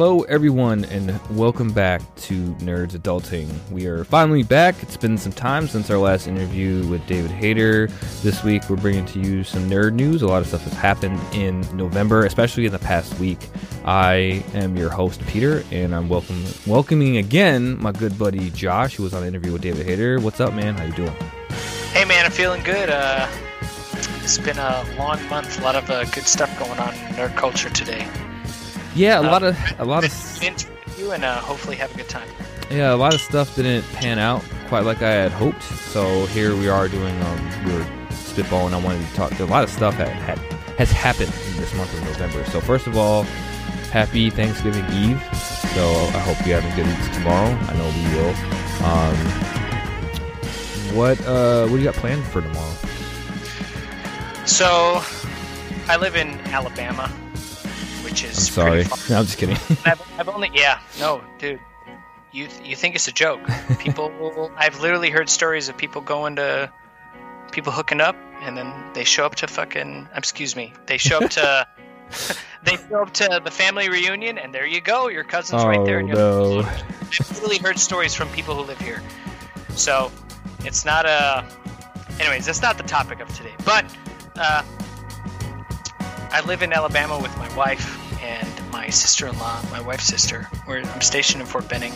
Hello, everyone, and welcome back to Nerds Adulting. We are finally back. It's been some time since our last interview with David Hayter. This week, we're bringing to you some nerd news. A lot of stuff has happened in November, especially in the past week. I am your host, Peter, and I'm welcome, welcoming again my good buddy Josh, who was on an interview with David Hayter. What's up, man? How you doing? Hey, man, I'm feeling good. Uh, it's been a long month. A lot of uh, good stuff going on in nerd culture today. Yeah, a Uh, lot of a lot of you and uh, hopefully have a good time. Yeah, a lot of stuff didn't pan out quite like I had hoped. So here we are doing, um, we were spitballing. I wanted to talk. A lot of stuff had, had has happened in this month of November. So first of all, happy Thanksgiving Eve. So I hope you have a good eats tomorrow. I know we will. Um, what uh, what do you got planned for tomorrow? So, I live in Alabama, which is I'm sorry. No, I'm just kidding. I've, I've only yeah no dude. You you think it's a joke? People, I've literally heard stories of people going to people hooking up, and then they show up to fucking. Excuse me. They show up to. they show up to the family reunion, and there you go. Your cousin's right there. oh and you're no. I've literally heard stories from people who live here. So it's not a. Anyways, that's not the topic of today. But uh, I live in Alabama with my wife and my sister-in-law, my wife's sister. Where I'm stationed in Fort Benning,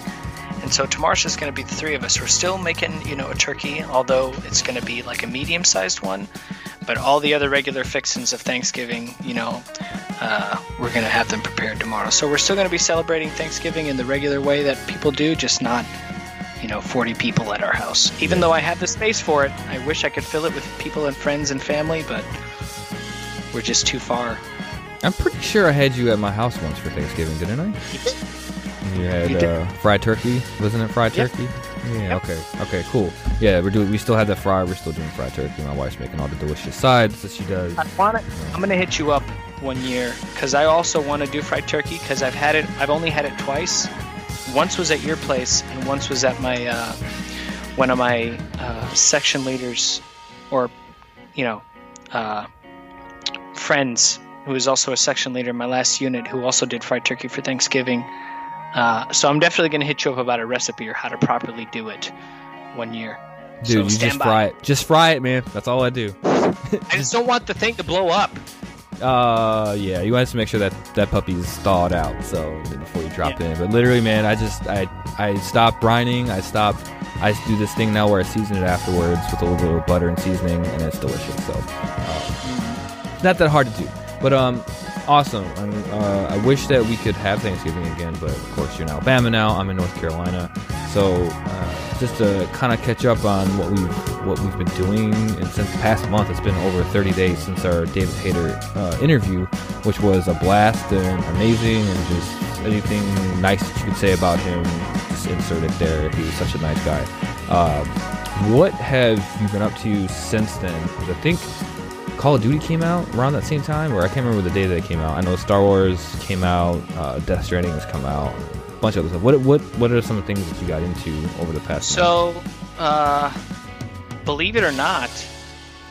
and so tomorrow's just going to be the three of us. We're still making, you know, a turkey, although it's going to be like a medium-sized one. But all the other regular fixings of Thanksgiving, you know, uh, we're going to have them prepared tomorrow. So we're still going to be celebrating Thanksgiving in the regular way that people do, just not, you know, 40 people at our house. Even though I have the space for it, I wish I could fill it with people and friends and family, but we're just too far. I'm pretty sure I had you at my house once for Thanksgiving, didn't I? You had You uh, fried turkey, wasn't it? Fried Yep. turkey. Yeah. Yep. Okay. Okay. Cool. Yeah, we're doing. We still have the fry. We're still doing fried turkey. My wife's making all the delicious sides that she does. I want to. I'm gonna hit you up one year because I also want to do fried turkey because I've had it. I've only had it twice. Once was at your place, and once was at my uh, one of my uh, section leaders, or you know, uh, friends who is also a section leader in my last unit who also did fried turkey for Thanksgiving. Uh, so I'm definitely gonna hit you up about a recipe or how to properly do it one year. Dude, so you just by. fry it. Just fry it, man. That's all I do. I just don't want the thing to blow up. Uh, yeah. You want to make sure that that puppy's thawed out, so before you drop it in. But literally, man, I just I I stopped brining. I stop. I do this thing now where I season it afterwards with a little bit of butter and seasoning, and it's delicious. So, uh, not that hard to do. But um, awesome. uh, I wish that we could have Thanksgiving again, but of course you're in Alabama now. I'm in North Carolina, so uh, just to kind of catch up on what we've what we've been doing, and since the past month, it's been over 30 days since our David Hayter uh, interview, which was a blast and amazing, and just anything nice that you could say about him, just insert it there. He was such a nice guy. Uh, what have you been up to since then? 'Cause I think Call of Duty came out around that same time, or I can't remember the day that it came out. I know Star Wars came out, uh, Death Stranding has come out, a bunch of other stuff. What what what are some of the things that you got into over the past? So, uh, believe it or not,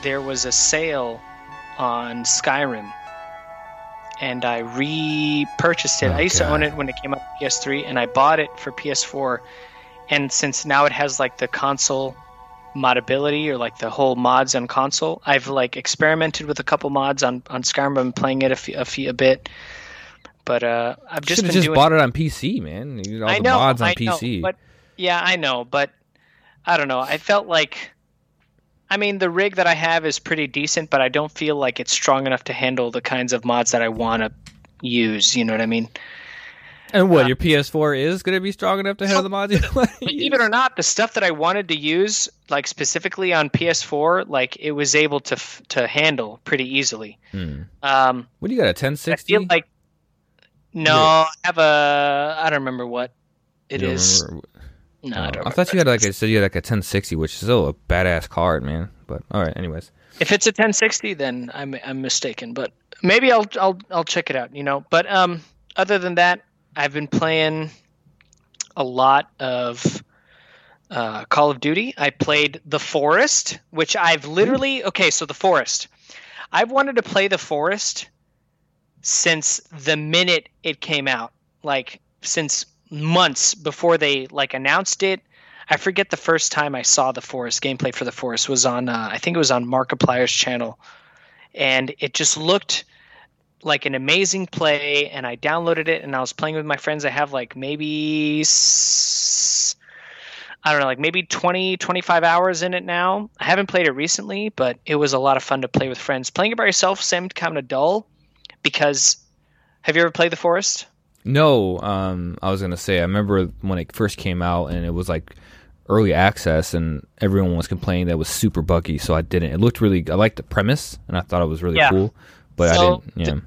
there was a sale on Skyrim, and I repurchased it. Oh, I used to own it when it came out on PS3, and I bought it for PS4. And since now it has like the console modability or like the whole mods on console, I've like experimented with a couple mods on on Skyrim. I'm playing it a, few, a, few, a bit, but uh, I've just should been have just doing bought it on PC, man. You all I the know, mods on I know, PC. but yeah, I know, but I don't know. I felt like, I mean, the rig that I have is pretty decent, but I don't feel like it's strong enough to handle the kinds of mods that I want to use. You know what I mean? And what uh, your PS4 is going to be strong enough to handle the mods? Believe it or not, the stuff that I wanted to use, like specifically on PS4, like it was able to f- to handle pretty easily. Hmm. Um, What do you got? A 1060? I feel like no, I have a I don't remember what it You is. remember- No, Oh, I don't. I thought you had like I said you had like a 1060, which is still a badass card, man. But all right, anyways. If it's a 1060, then I'm I'm mistaken. But maybe I'll I'll I'll check it out. You know. But um, other than that, I've been playing a lot of uh, Call of Duty. I played The Forest, which I've literally okay. So The Forest, I've wanted to play The Forest since the minute it came out. like since months before they like announced it. I forget the first time I saw the Forest gameplay for the Forest was on uh, I think it was on Markiplier's channel, and it just looked like an amazing play. And I downloaded it and I was playing with my friends. I have like maybe I don't know, like maybe 20, 25 hours in it now. I haven't played it recently, but it was a lot of fun to play with friends. Playing it by yourself seemed kind of dull because have you ever played the Forest? No, um, I was gonna say I remember when it first came out and it was like early access and everyone was complaining that it was super buggy, so I didn't. It looked really. I liked the premise and I thought it was really Yeah. cool, but So, I didn't. Yeah, the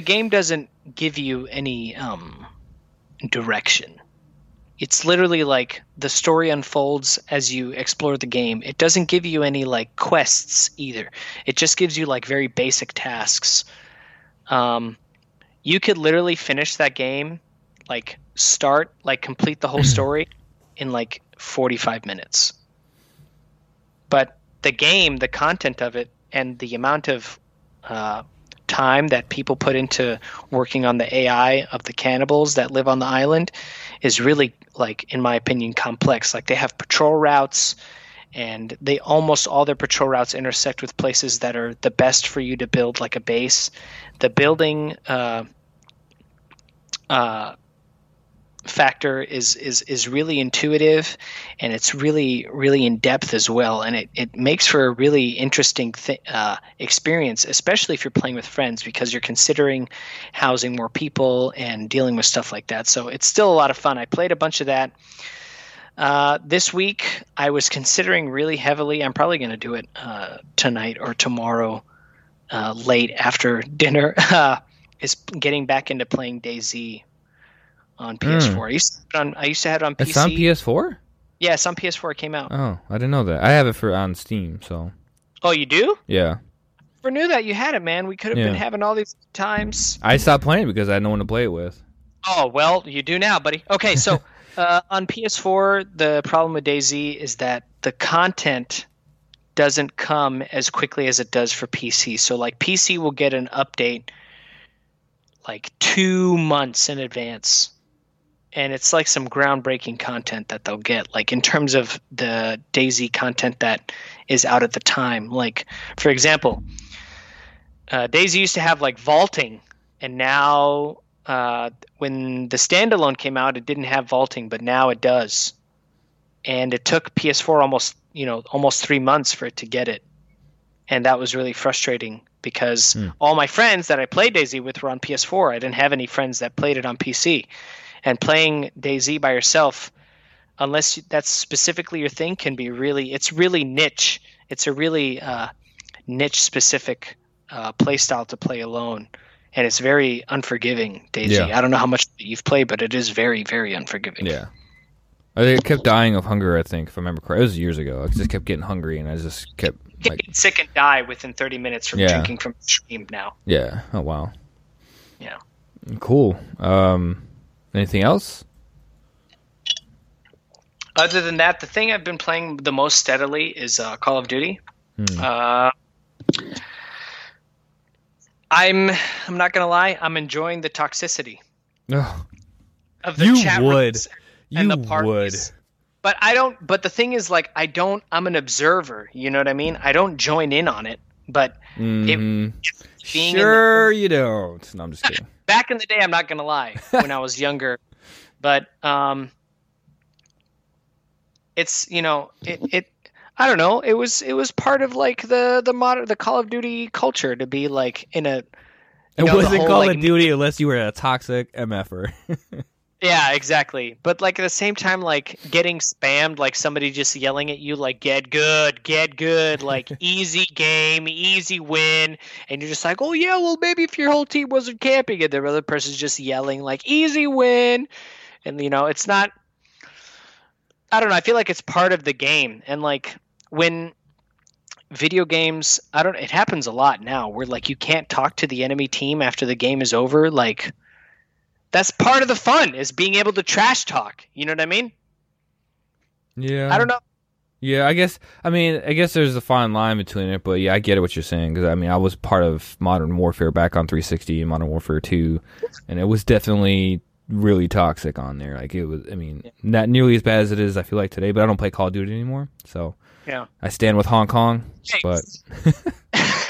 game doesn't give you any um, direction. It's literally like the story unfolds as you explore the game. It doesn't give you any like quests either. It just gives you like very basic tasks. Um, you could literally finish that game, like start, like complete the whole story in like 45 minutes. But the game, the content of it, and the amount of uh, time that people put into working on the AI of the cannibals that live on the island is really like in my opinion complex. Like they have patrol routes and they almost all their patrol routes intersect with places that are the best for you to build like a base. The building uh, uh, factor is is is really intuitive and it's really really in depth as well. And it, it makes for a really interesting th- uh, experience especially if you're playing with friends because you're considering housing more people and dealing with stuff like that. So it's still a lot of fun. I played a bunch of that. Uh, this week i was considering really heavily i'm probably going to do it uh, tonight or tomorrow uh, late after dinner uh, is getting back into playing DayZ on PS4. I used to have it on, I used to have it on PC. it's on PS4. Yeah, it's on PS4. It came out. Oh, I didn't know that. I have it for on Steam, so Oh, you do? yeah. Never knew that you had it, man. We could have been having all these times. I stopped playing because I had no one to play it with. Oh well, you do now, buddy. Okay, so uh, on PS4, the problem with DayZ is that the content doesn't come as quickly as it does for PC. So like PC will get an update like two months in advance. And it's like some groundbreaking content that they'll get, like in terms of the DayZ content that is out at the time. Like, for example, uh, DayZ used to have like vaulting, and now uh, when the standalone came out, it didn't have vaulting, but now it does. And it took PS4 almost, you know, almost three months for it to get it, and that was really frustrating because Hmm. all my friends that I played DayZ with were on PS4. I didn't have any friends that played it on PC, and playing DayZ by yourself, unless that's specifically your thing, can be really. It's really niche. It's a really uh, niche specific uh, play style to play alone and it's very unforgiving DayZ Yeah. i don't know how much you've played but it is very very unforgiving Yeah. I kept dying of hunger. I think, if I remember correctly, it was years ago. I just kept getting hungry, and I just kept like, get sick and die within 30 minutes from Yeah. drinking from a stream now yeah. Oh wow. yeah Cool. Um, anything else? other than that the thing i've been playing the most steadily is uh, call of duty Hmm. uh, i'm i'm not gonna lie i'm enjoying the toxicity Oh, of the You chat would. rooms and you the parties. would. But I don't. But the thing is, like, I don't. I'm an observer. You know what I mean? I don't join in on it. But Mhm. being in Sure, you don't. No, I'm just kidding. Back in the day, I'm not gonna lie. When I was younger, but um, it's you know it it. I don't know. It was it was part of like the the modern the Call of Duty culture to be like in a It know, wasn't whole, Call like, of Duty unless you were a toxic MFer. Yeah, exactly. But like at the same time, like getting spammed, like somebody just yelling at you, like "get good, get good," like easy game, easy win, and you're just like, "Oh yeah, well maybe if your whole team wasn't camping," and the other person's just yelling like "easy win," and you know it's not. I don't know. I feel like it's part of the game, and like when video games, I don't. It happens a lot now, where like you can't talk to the enemy team after the game is over, like that's part of the fun is being able to trash talk. You know what I mean? yeah. I don't know. Yeah, I guess. I mean, I guess there's a fine line between it, but yeah, I get what you're saying because I mean, I was part of Modern Warfare back on 360 and Modern Warfare 2, and it was definitely really toxic on there. Like it was. I mean, not nearly as bad as it is. I feel like today, but I don't play Call of Duty anymore. So Yeah. I stand with Hong Kong. But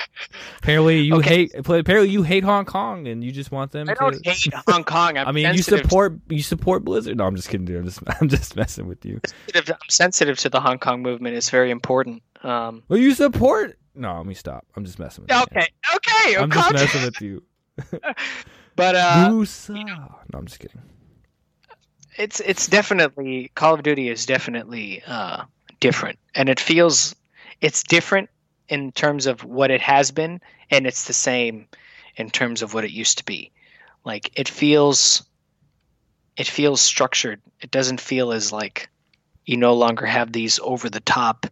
apparently you Okay. hate. Apparently you hate Hong Kong, and you just want them. I to, don't hate Hong Kong. I'm I mean, you support you support Blizzard. No, I'm just kidding, dude. I'm just I'm just messing with you. sensitive- I'm sensitive to the Hong Kong movement. It's very important. Um, Well, you support. No, let me stop. I'm just messing with you. okay, okay, I'm just messing with you. But uh, Musa. No, I'm just kidding. it's it's definitely Call of Duty is definitely uh, different, and it feels it's different in terms of what it has been, and it's the same in terms of what it used to be. Like it feels, it feels structured. It doesn't feel as like you no longer have these over the top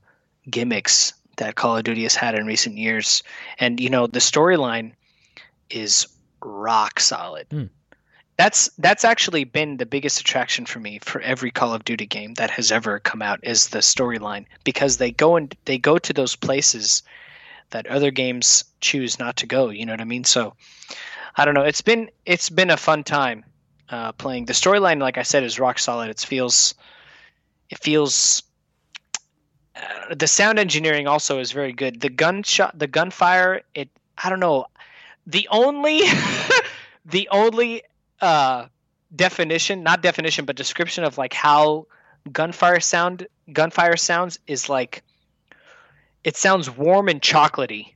gimmicks that Call of Duty has had in recent years, and you know the storyline is rock solid hmm. That's that's actually been the biggest attraction for me for every Call of Duty game that has ever come out is the storyline because they go and they go to those places that other games choose not to go. You know what I mean? So I don't know. It's been it's been a fun time uh, playing. The storyline, like I said, is rock solid. It feels it feels. Uh, the sound engineering also is very good. The gunshot, the gunfire. It I don't know. The only the only uh, definition, not definition, but description of like how gunfire sound gunfire sounds is like it sounds warm and chocolatey.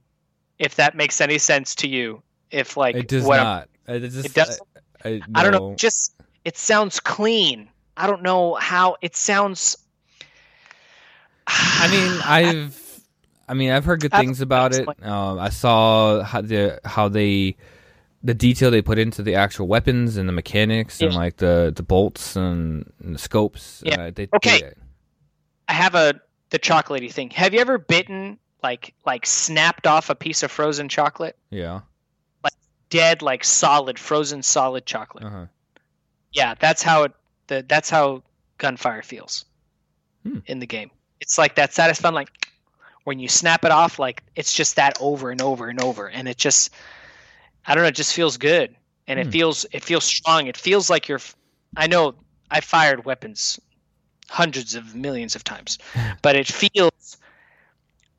If that makes any sense to you, if like It does what not. It, just, It doesn't? I, I, I don't know, just it sounds clean. I don't know how it sounds. I mean, I've, I mean, I've heard good things about it. Um, I saw how the how they, the detail they put into the actual weapons and the mechanics and like the the bolts and, and the scopes. Yeah. Uh, they, Okay. they- I have a the chocolatey thing. Have you ever bitten like like snapped off a piece of frozen chocolate? yeah. Like Dead, like solid, frozen solid chocolate. Uh huh. Yeah, that's how it. The, that's how gunfire feels Hmm. in the game. It's like that satisfying, like when you snap it off. Like it's just that over and over and over, and it just, I don't know, it just feels good, and Hmm. it feels it feels strong. It feels like you're. I know I fired weapons hundreds of millions of times, but it feels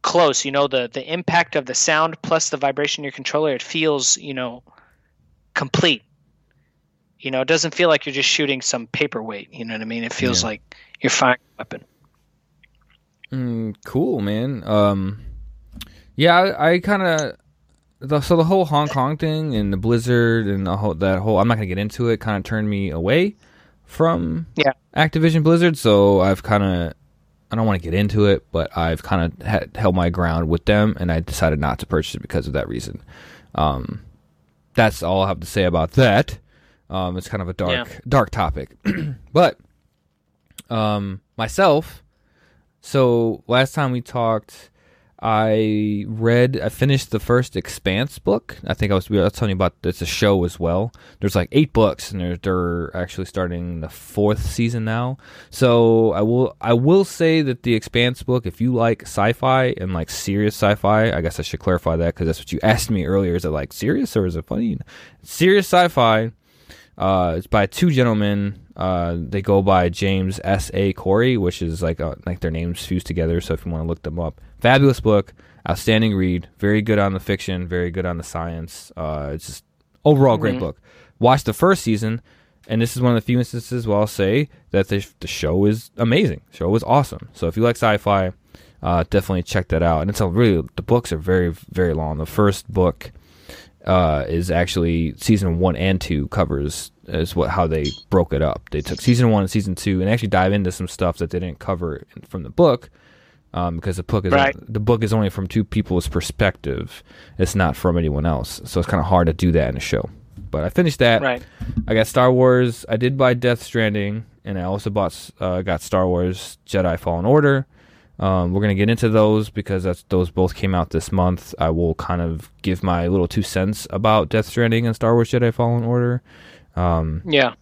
close. You know the the impact of the sound plus the vibration in your controller. It feels you know complete. You know, it doesn't feel like you're just shooting some paperweight. You know what I mean? It feels Yeah. like you're firing a weapon. Mm, cool, man. Um, yeah, I, I kind of. The, so the whole Hong Kong thing and the Blizzard and the whole that whole I'm not gonna get into it. Kind of turned me away from Yeah. Activision Blizzard. So I've kind of I don't want to get into it, but I've kind of ha- held my ground with them, and I decided not to purchase it because of that reason. Um, that's all I have to say about that. Um, it's kind of a dark dark topic, but um, myself. So last time we talked, I read, I finished the first Expanse book. I think I was, I was telling you about it's a show as well. There's like eight books, and they're they're actually starting the fourth season now. So I will I will say that the Expanse book, if you like sci-fi and like serious sci-fi, I guess I should clarify that because that's what you asked me earlier. Is it like serious or is it funny? Serious sci-fi. Uh, it's by two gentlemen. Uh, they go by James S. A. Corey, which is like uh like their names fused together. So if you want to look them up, fabulous book, outstanding read, very good on the fiction, very good on the science. Uh, it's just overall great Mhm. book. Watch the first season, and this is one of the few instances where I'll say that the the show is amazing. The show is awesome. So if you like sci-fi, uh, definitely check that out. And it's a really the books are very very long. The first book uh, is actually season one and two covers is what how they broke it up. They took season one and season two and actually dive into some stuff that they didn't cover from the book. Um, because the book is Right. the book is only from two people's perspective. It's not from anyone else, so it's kind of hard to do that in a show. But I finished that. Right. I got Star Wars. I did buy Death Stranding, and I also bought uh, got Star Wars Jedi Fallen Order. Um, we're gonna get into those because that's those both came out this month. I will kind of give my little two cents about Death Stranding and Star Wars Jedi Fallen Order. Um, Yeah.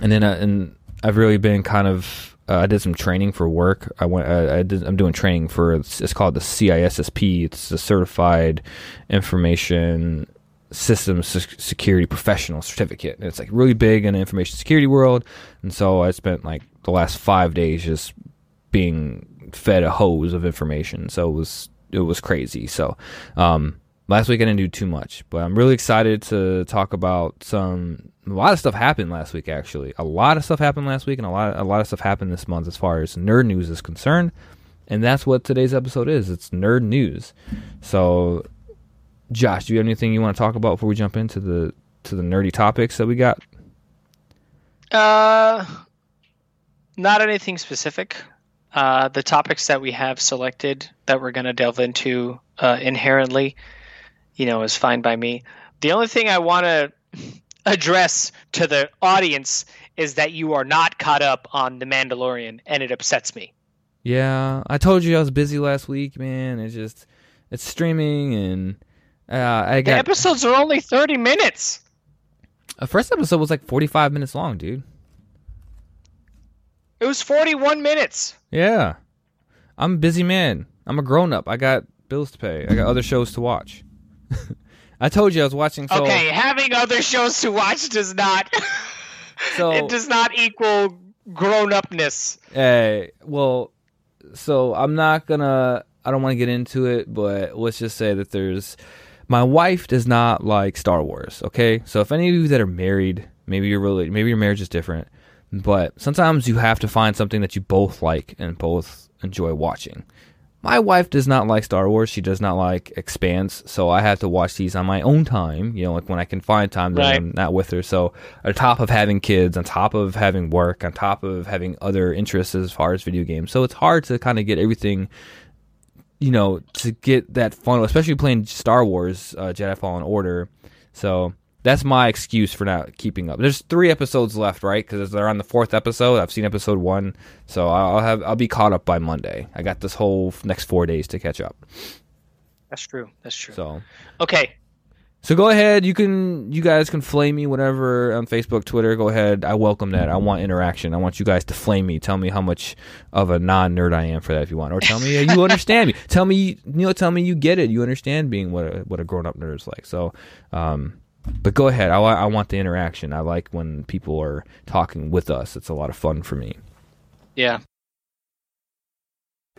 and then uh, and I've really been kind of uh, I did some training for work. I went uh, I did I'm doing training for it's, it's called the CISSP. It's the Certified Information systems security professional certificate. And it's like really big in the information security world. And so I spent like the last five days just being fed a hose of information. So it was it was crazy. So um, last week I didn't do too much, but I'm really excited to talk about some. A lot of stuff happened last week. Actually, a lot of stuff happened last week, and a lot a lot of stuff happened this month as far as nerd news is concerned. And that's what today's episode is. It's nerd news. So, Josh, do you have anything you want to talk about before we jump into the to the nerdy topics that we got? Uh, not anything specific. Uh, the topics that we have selected that we're going to delve into uh, inherently, you know, is fine by me. The only thing I want to address to the audience is that you are not caught up on The Mandalorian, and it upsets me. Yeah, I told you I was busy last week, man. It's just it's streaming and uh, I got the episodes are only thirty minutes. The first episode was like forty five minutes long, dude. It was forty one minutes. Yeah, I'm a busy man. I'm a grown up. I got bills to pay. I got other shows to watch. I told you I was watching. So... Okay, having other shows to watch does not. so it does not equal grown upness. Hey, well, so I'm not gonna. I don't want to get into it, but let's just say that there's. My wife does not like Star Wars. Okay, so if any of you that are married, maybe you're really, maybe your marriage is different, but sometimes you have to find something that you both like and both enjoy watching. My wife does not like Star Wars. She does not like Expanse, so I have to watch these on my own time. You know, like when I can find time that right. I'm not with her. So, on top of having kids, on top of having work, on top of having other interests as far as video games, so it's hard to kind of get everything. You know, to get that fun, especially playing Star Wars uh, Jedi Fallen Order. So that's my excuse for not keeping up. There's three episodes left, right? Because they're on the fourth episode. I've seen episode one, so I'll have I'll be caught up by Monday. I got this whole next four days to catch up. That's true. That's true. So okay. So go ahead. You can you guys can flame me whatever on Facebook, Twitter. Go ahead. I welcome that. I want interaction. I want you guys to flame me. Tell me how much of a non nerd I am for that if you want, or tell me you understand me. Tell me you know. Tell me you get it. You understand being what a, what a grown up nerd is like. So. um but go ahead. I, I want the interaction. I like when people are talking with us. It's a lot of fun for me. Yeah.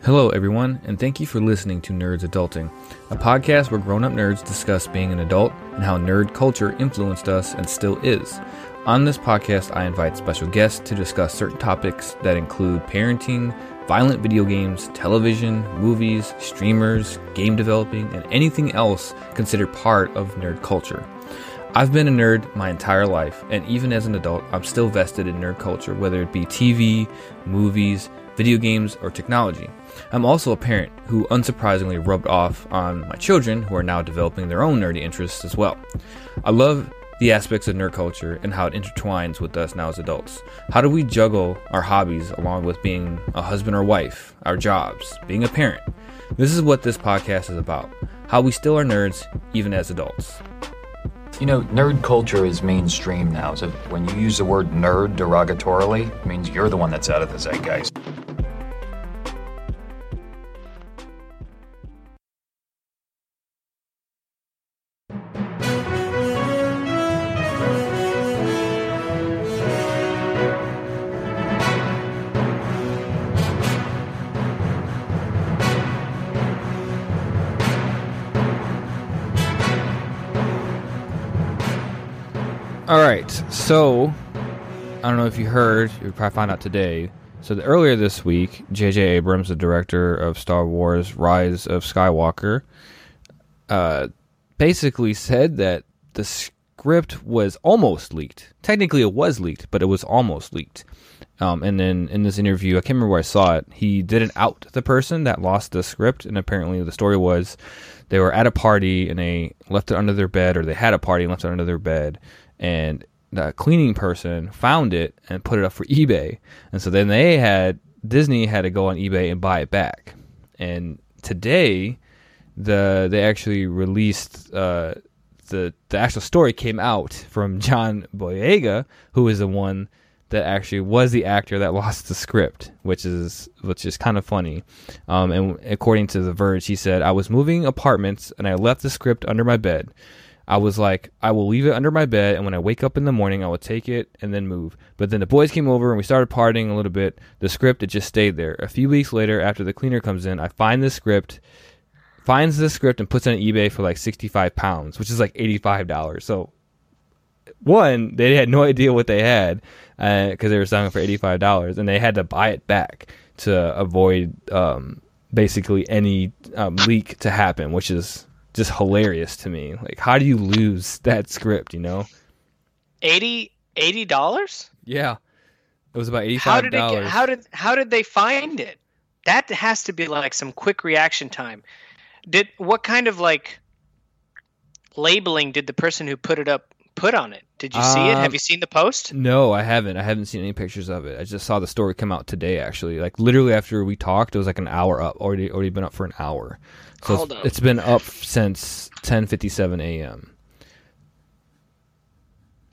Hello, everyone, and thank you for listening to Nerds Adulting, a podcast where grown up nerds discuss being an adult and how nerd culture influenced us and still is. On this podcast, I invite special guests to discuss certain topics that include parenting, violent video games, television, movies, streamers, game developing, and anything else considered part of nerd culture. I've been a nerd my entire life, and even as an adult, I'm still vested in nerd culture, whether it be TV, movies, video games, or technology. I'm also a parent who unsurprisingly rubbed off on my children who are now developing their own nerdy interests as well. I love the aspects of nerd culture and how it intertwines with us now as adults. How do we juggle our hobbies along with being a husband or wife, our jobs, being a parent? This is what this podcast is about how we still are nerds even as adults. You know, nerd culture is mainstream now, so when you use the word nerd derogatorily, it means you're the one that's out of the zeitgeist. All right. So, I don't know if you heard, you probably found out today. So, the, earlier this week, J.J. Abrams, the director of Star Wars Rise of Skywalker, uh, basically said that the script was almost leaked. Technically, it was leaked, but it was almost leaked. Um, and then in this interview, I can't remember where I saw it, he didn't out the person that lost the script. And apparently, the story was they were at a party and they left it under their bed, or they had a party and left it under their bed and the cleaning person found it and put it up for eBay. And so then they had Disney had to go on eBay and buy it back. And today, the they actually released uh, the the actual story came out from John Boyega, who is the one that actually was the actor that lost the script, which is which is kind of funny. Um, and according to The Verge, he said, "I was moving apartments and I left the script under my bed. I was like, I will leave it under my bed, and when I wake up in the morning, I will take it and then move. But then the boys came over and we started partying a little bit. The script it just stayed there. A few weeks later, after the cleaner comes in, I find the script, finds the script, and puts it on eBay for like sixty five pounds, which is like eighty five dollars. So one, they had no idea what they had because uh, they were selling it for eighty five dollars, and they had to buy it back to avoid um, basically any um, leak to happen, which is just hilarious to me. Like, how do you lose that script? You know, 80 dollars. Yeah, it was about eighty five dollars. How did how did they find it? That has to be like some quick reaction time. Did what kind of like labeling did the person who put it up put on it? Did you see it? Have um, you seen the post? No, I haven't. I haven't seen any pictures of it. I just saw the story come out today. Actually, like literally after we talked, it was like an hour up. Already, already been up for an hour. So Hold it's, it's been up since 10:57 a.m.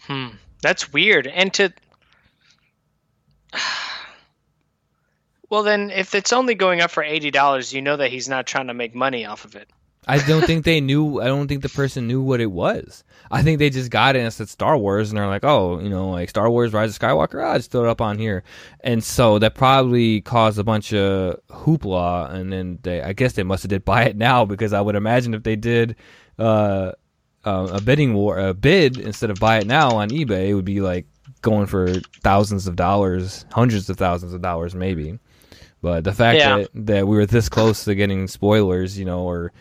Hmm, that's weird. And to well, then if it's only going up for eighty dollars, you know that he's not trying to make money off of it. I don't think they knew. I don't think the person knew what it was. I think they just got it and said Star Wars, and they're like, oh, you know, like Star Wars: Rise of Skywalker. I just throw it up on here, and so that probably caused a bunch of hoopla. And then they, I guess, they must have did buy it now because I would imagine if they did uh, uh, a bidding war, a bid instead of buy it now on eBay, it would be like going for thousands of dollars, hundreds of thousands of dollars, maybe. But the fact yeah. that, that we were this close to getting spoilers, you know, or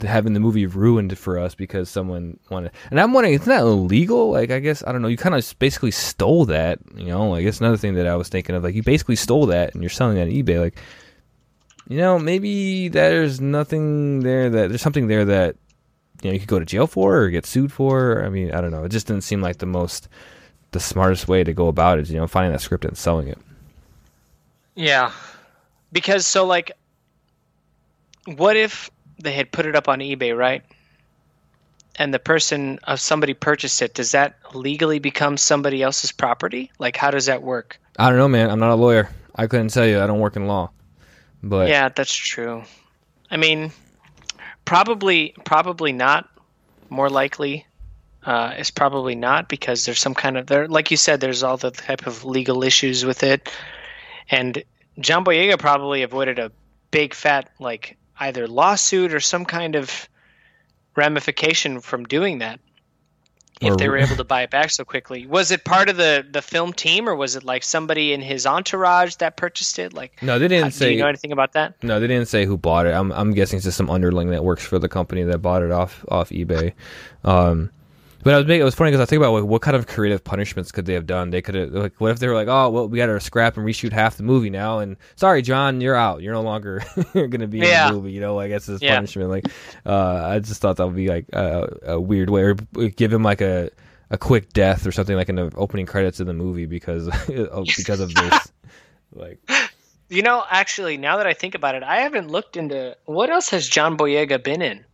having the movie ruined for us because someone wanted. And I'm wondering, isn't that illegal? Like, I guess I don't know. You kind of basically stole that. You know, I guess another thing that I was thinking of, like, you basically stole that and you're selling that on eBay. Like, you know, maybe there's nothing there that there's something there that you know you could go to jail for or get sued for. I mean, I don't know. It just didn't seem like the most the smartest way to go about it. You know, finding that script and selling it. Yeah, because so like, what if they had put it up on eBay, right? And the person of uh, somebody purchased it. Does that legally become somebody else's property? Like, how does that work? I don't know, man. I'm not a lawyer. I couldn't tell you. I don't work in law. But yeah, that's true. I mean, probably, probably not. More likely, uh, is probably not because there's some kind of there, like you said, there's all the type of legal issues with it, and John Boyega probably avoided a big fat like either lawsuit or some kind of ramification from doing that if or, they were able to buy it back so quickly. Was it part of the the film team, or was it like somebody in his entourage that purchased it? Like, no, they didn't say. Do you know anything about that? No, they didn't say who bought it. I'm I'm guessing it's just some underling that works for the company that bought it off off eBay. Um, but I was making, it was funny because I think about like, what kind of creative punishments could they have done? They could have like, what if they were like, oh, well, we got to scrap and reshoot half the movie now, and sorry, John, you're out. You're no longer going to be yeah. in the movie. You know, I guess it's yeah. punishment. Like, uh, I just thought that would be like a, a weird way, or give him like a a quick death or something like in the opening credits of the movie because because of this. like, you know, actually, now that I think about it, I haven't looked into what else has John Boyega been in.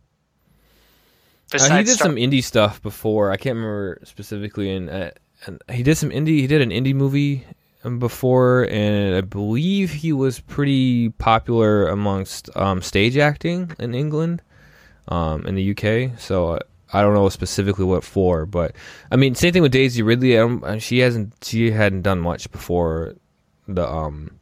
Uh, he did Star- some indie stuff before. I can't remember specifically. And, uh, and he did some indie. He did an indie movie um, before, and I believe he was pretty popular amongst um, stage acting in England, um, in the UK. So uh, I don't know specifically what for, but I mean, same thing with Daisy Ridley. Uh, she hasn't, she hadn't done much before the um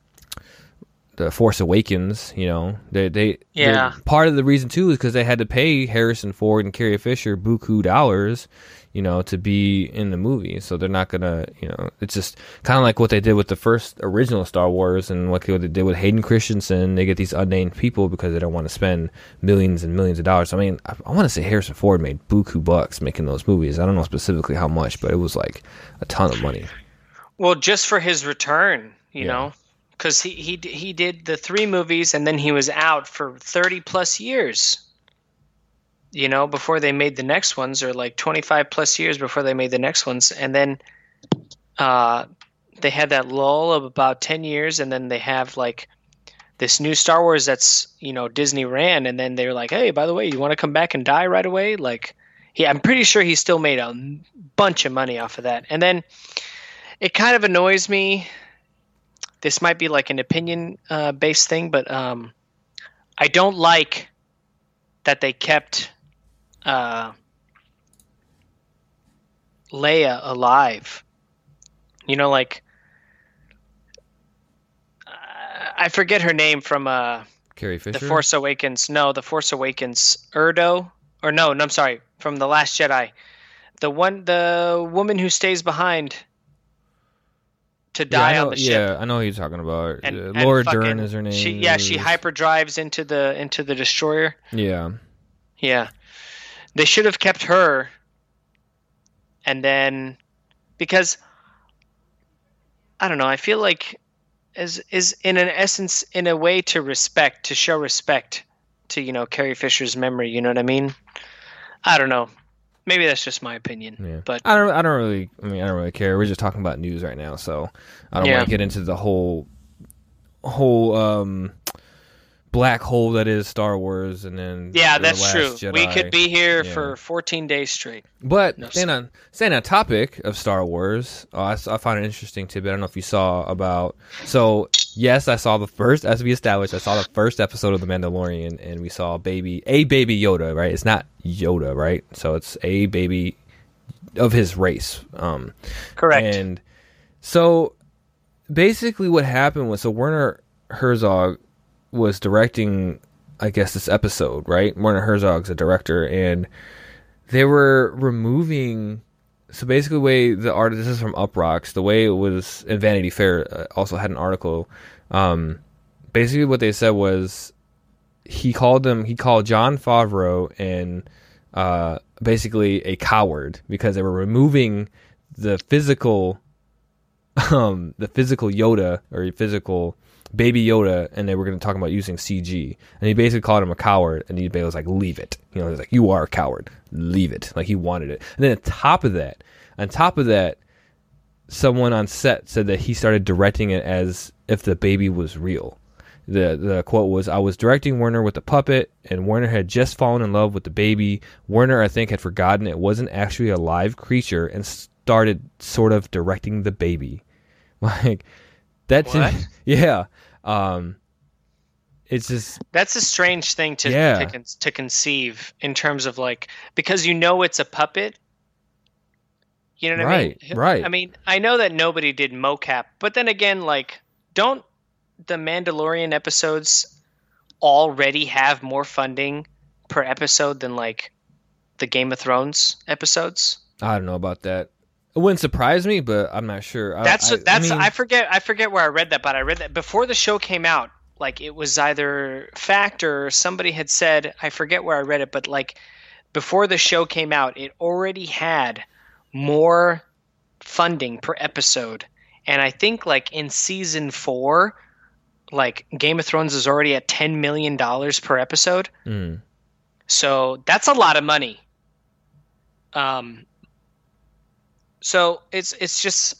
the Force Awakens. You know, they they yeah. Part of the reason too is because they had to pay Harrison Ford and Carrie Fisher buku dollars, you know, to be in the movie. So they're not gonna, you know, it's just kind of like what they did with the first original Star Wars and what they did with Hayden Christensen. They get these unnamed people because they don't want to spend millions and millions of dollars. I mean, I, I want to say Harrison Ford made buku bucks making those movies. I don't know specifically how much, but it was like a ton of money. Well, just for his return, you yeah. know because he, he he did the three movies and then he was out for 30 plus years. You know before they made the next ones or like 25 plus years before they made the next ones. And then uh, they had that lull of about 10 years and then they have like this new star wars that's you know disney ran and then they're like hey by the way you want to come back and die right away? Like yeah i'm pretty sure he still made a bunch of money off of that. And then it kind of annoys me this might be like an opinion uh, based thing, but um, I don't like that they kept uh, Leia alive. You know, like I forget her name from uh, Carrie Fisher. The Force Awakens. No, The Force Awakens. Erdo, or no, no, I'm sorry, from The Last Jedi. The one, the woman who stays behind to yeah, die I know, on the ship. yeah, I know who you're talking about. And, Uh, and Laura fucking- Dern is her name. She, yeah, she hyperdrives into the into the destroyer. Yeah, Yeah. They should have kept her and then because I don't know, I feel like is is in an essence in a way to respect, to show respect to, you know, Carrie Fisher's memory, you know what I mean? I don't know. Maybe that's just my opinion. yeah. But I don't. I don't really. I mean, I don't really care. We're just talking about news right now, so I don't Yeah. want to get into the whole whole um black hole that is Star Wars, and then yeah, that's true. We could be here Yeah. for 14 days straight. But No, staying on staying on topic of Star Wars, I I, I found an interesting tidbit. I don't know if you saw about. So yes, I saw the first, as we established, I saw the first episode of The Mandalorian, and we saw baby a baby Yoda. Right, it's not Yoda, right? So it's a baby of his race. Um, Correct. and so basically, what happened was so Werner Herzog was directing, I guess, this episode, right? Werner Herzog's a director, and they were removing. So basically, the way the art this is from Uproxx, the way it was, and Vanity Fair uh, also had an article. Um, basically, what they said was he called them. He called Jon Favreau and uh, basically a coward because they were removing the physical, um, the physical Yoda or physical baby Yoda, and they were going to talk about using CG. And he basically called him a coward, and basically was like, "Leave it." You know, he was like, "You are a coward. Leave it." Like he wanted it. And then on top of that, on top of that, someone on set said that he started directing it as if the baby was real. The the quote was, "I was directing Werner with the puppet, and Werner had just fallen in love with the baby. Werner, I think, had forgotten it wasn't actually a live creature, and started sort of directing the baby." Like that's What? yeah. Um, it's just That's a strange thing to Yeah. to, to conceive in terms of like because you know it's a puppet. You know what Right, I mean? right. I mean, I know that nobody did mocap, but then again, like, don't the Mandalorian episodes already have more funding per episode than like the Game of Thrones episodes? I don't know about that. It wouldn't surprise me, but I'm not sure. I- That's I, that's I, I, forget I forget where I read that, but I read that before the show came out. Like it was either fact or somebody had said I forget where I read it, but like before the show came out, it already had more funding per episode, and I think like in season four, like Game of Thrones is already at ten million dollars per episode. mm, So that's a lot of money. Um. So it's it's just,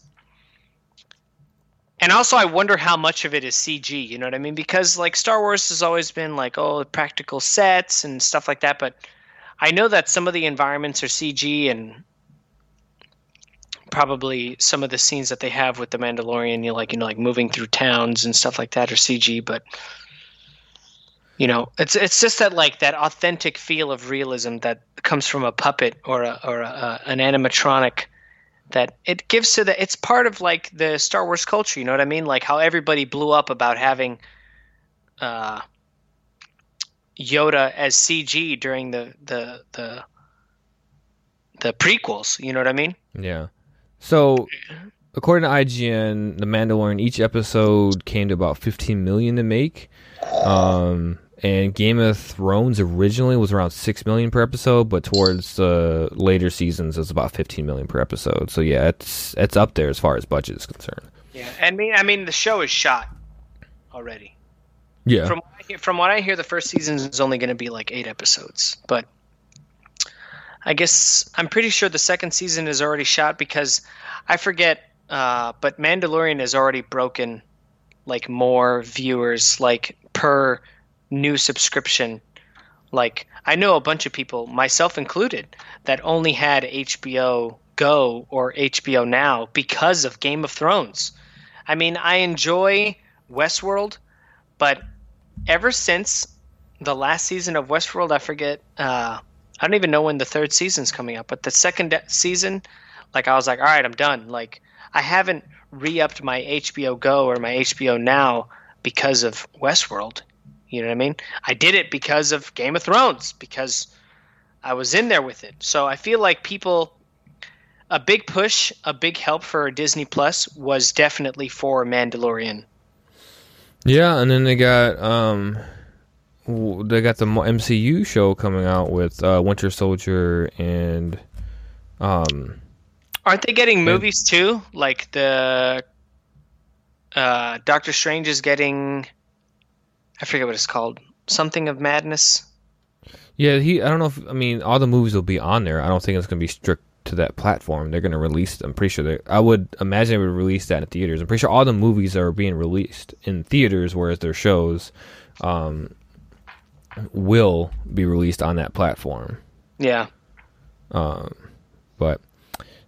and also I wonder how much of it is CG. You know what I mean? Because like Star Wars has always been like oh practical sets and stuff like that, but I know that some of the environments are CG and probably some of the scenes that they have with the Mandalorian, you know, like you know like moving through towns and stuff like that are CG, but you know it's it's just that like that authentic feel of realism that comes from a puppet or a, or a, a, an animatronic that it gives to the it's part of like the Star Wars culture you know what I mean like how everybody blew up about having uh Yoda as CG during the the the the prequels you know what I mean yeah. So, according to IGN, The Mandalorian, each episode came to about 15 million to make. Um, and Game of Thrones originally was around 6 million per episode, but towards the later seasons, it's about 15 million per episode. So yeah, it's it's up there as far as budget is concerned. yeah and me I mean the show is shot already Yeah. from what I hear, from what I hear, the first season is only going to be like eight episodes. But I guess I'm pretty sure the second season is already shot because I forget. Uh, but Mandalorian has already broken like more viewers like per new subscription. Like I know a bunch of people, myself included, that only had HBO Go or HBO Now because of Game of Thrones. I mean, I enjoy Westworld, but ever since the last season of Westworld, I forget. Uh, I don't even know when the third season's coming up, but the second season, Like I was like, all right, I'm done. Like I haven't re-upped my HBO Go or my HBO Now because of Westworld. You know what I mean? I did it because of Game of Thrones because I was in there with it. So I feel like people a big push, a big help for Disney Plus was definitely for Mandalorian. Yeah, and then they got um, they got the MCU show coming out with uh, Winter Soldier and um, Aren't they getting movies too? Like the uh, Doctor Strange is getting I forget what it's called. Something of Madness. yeah, he. I don't know if I mean all the movies will be on there. I don't think it's gonna be strict to that platform. They're gonna release. I'm pretty sure they. I would imagine they would release that in theaters. I'm pretty sure all the movies are being released in theaters, whereas their shows um, will be released on that platform. Yeah. Um, But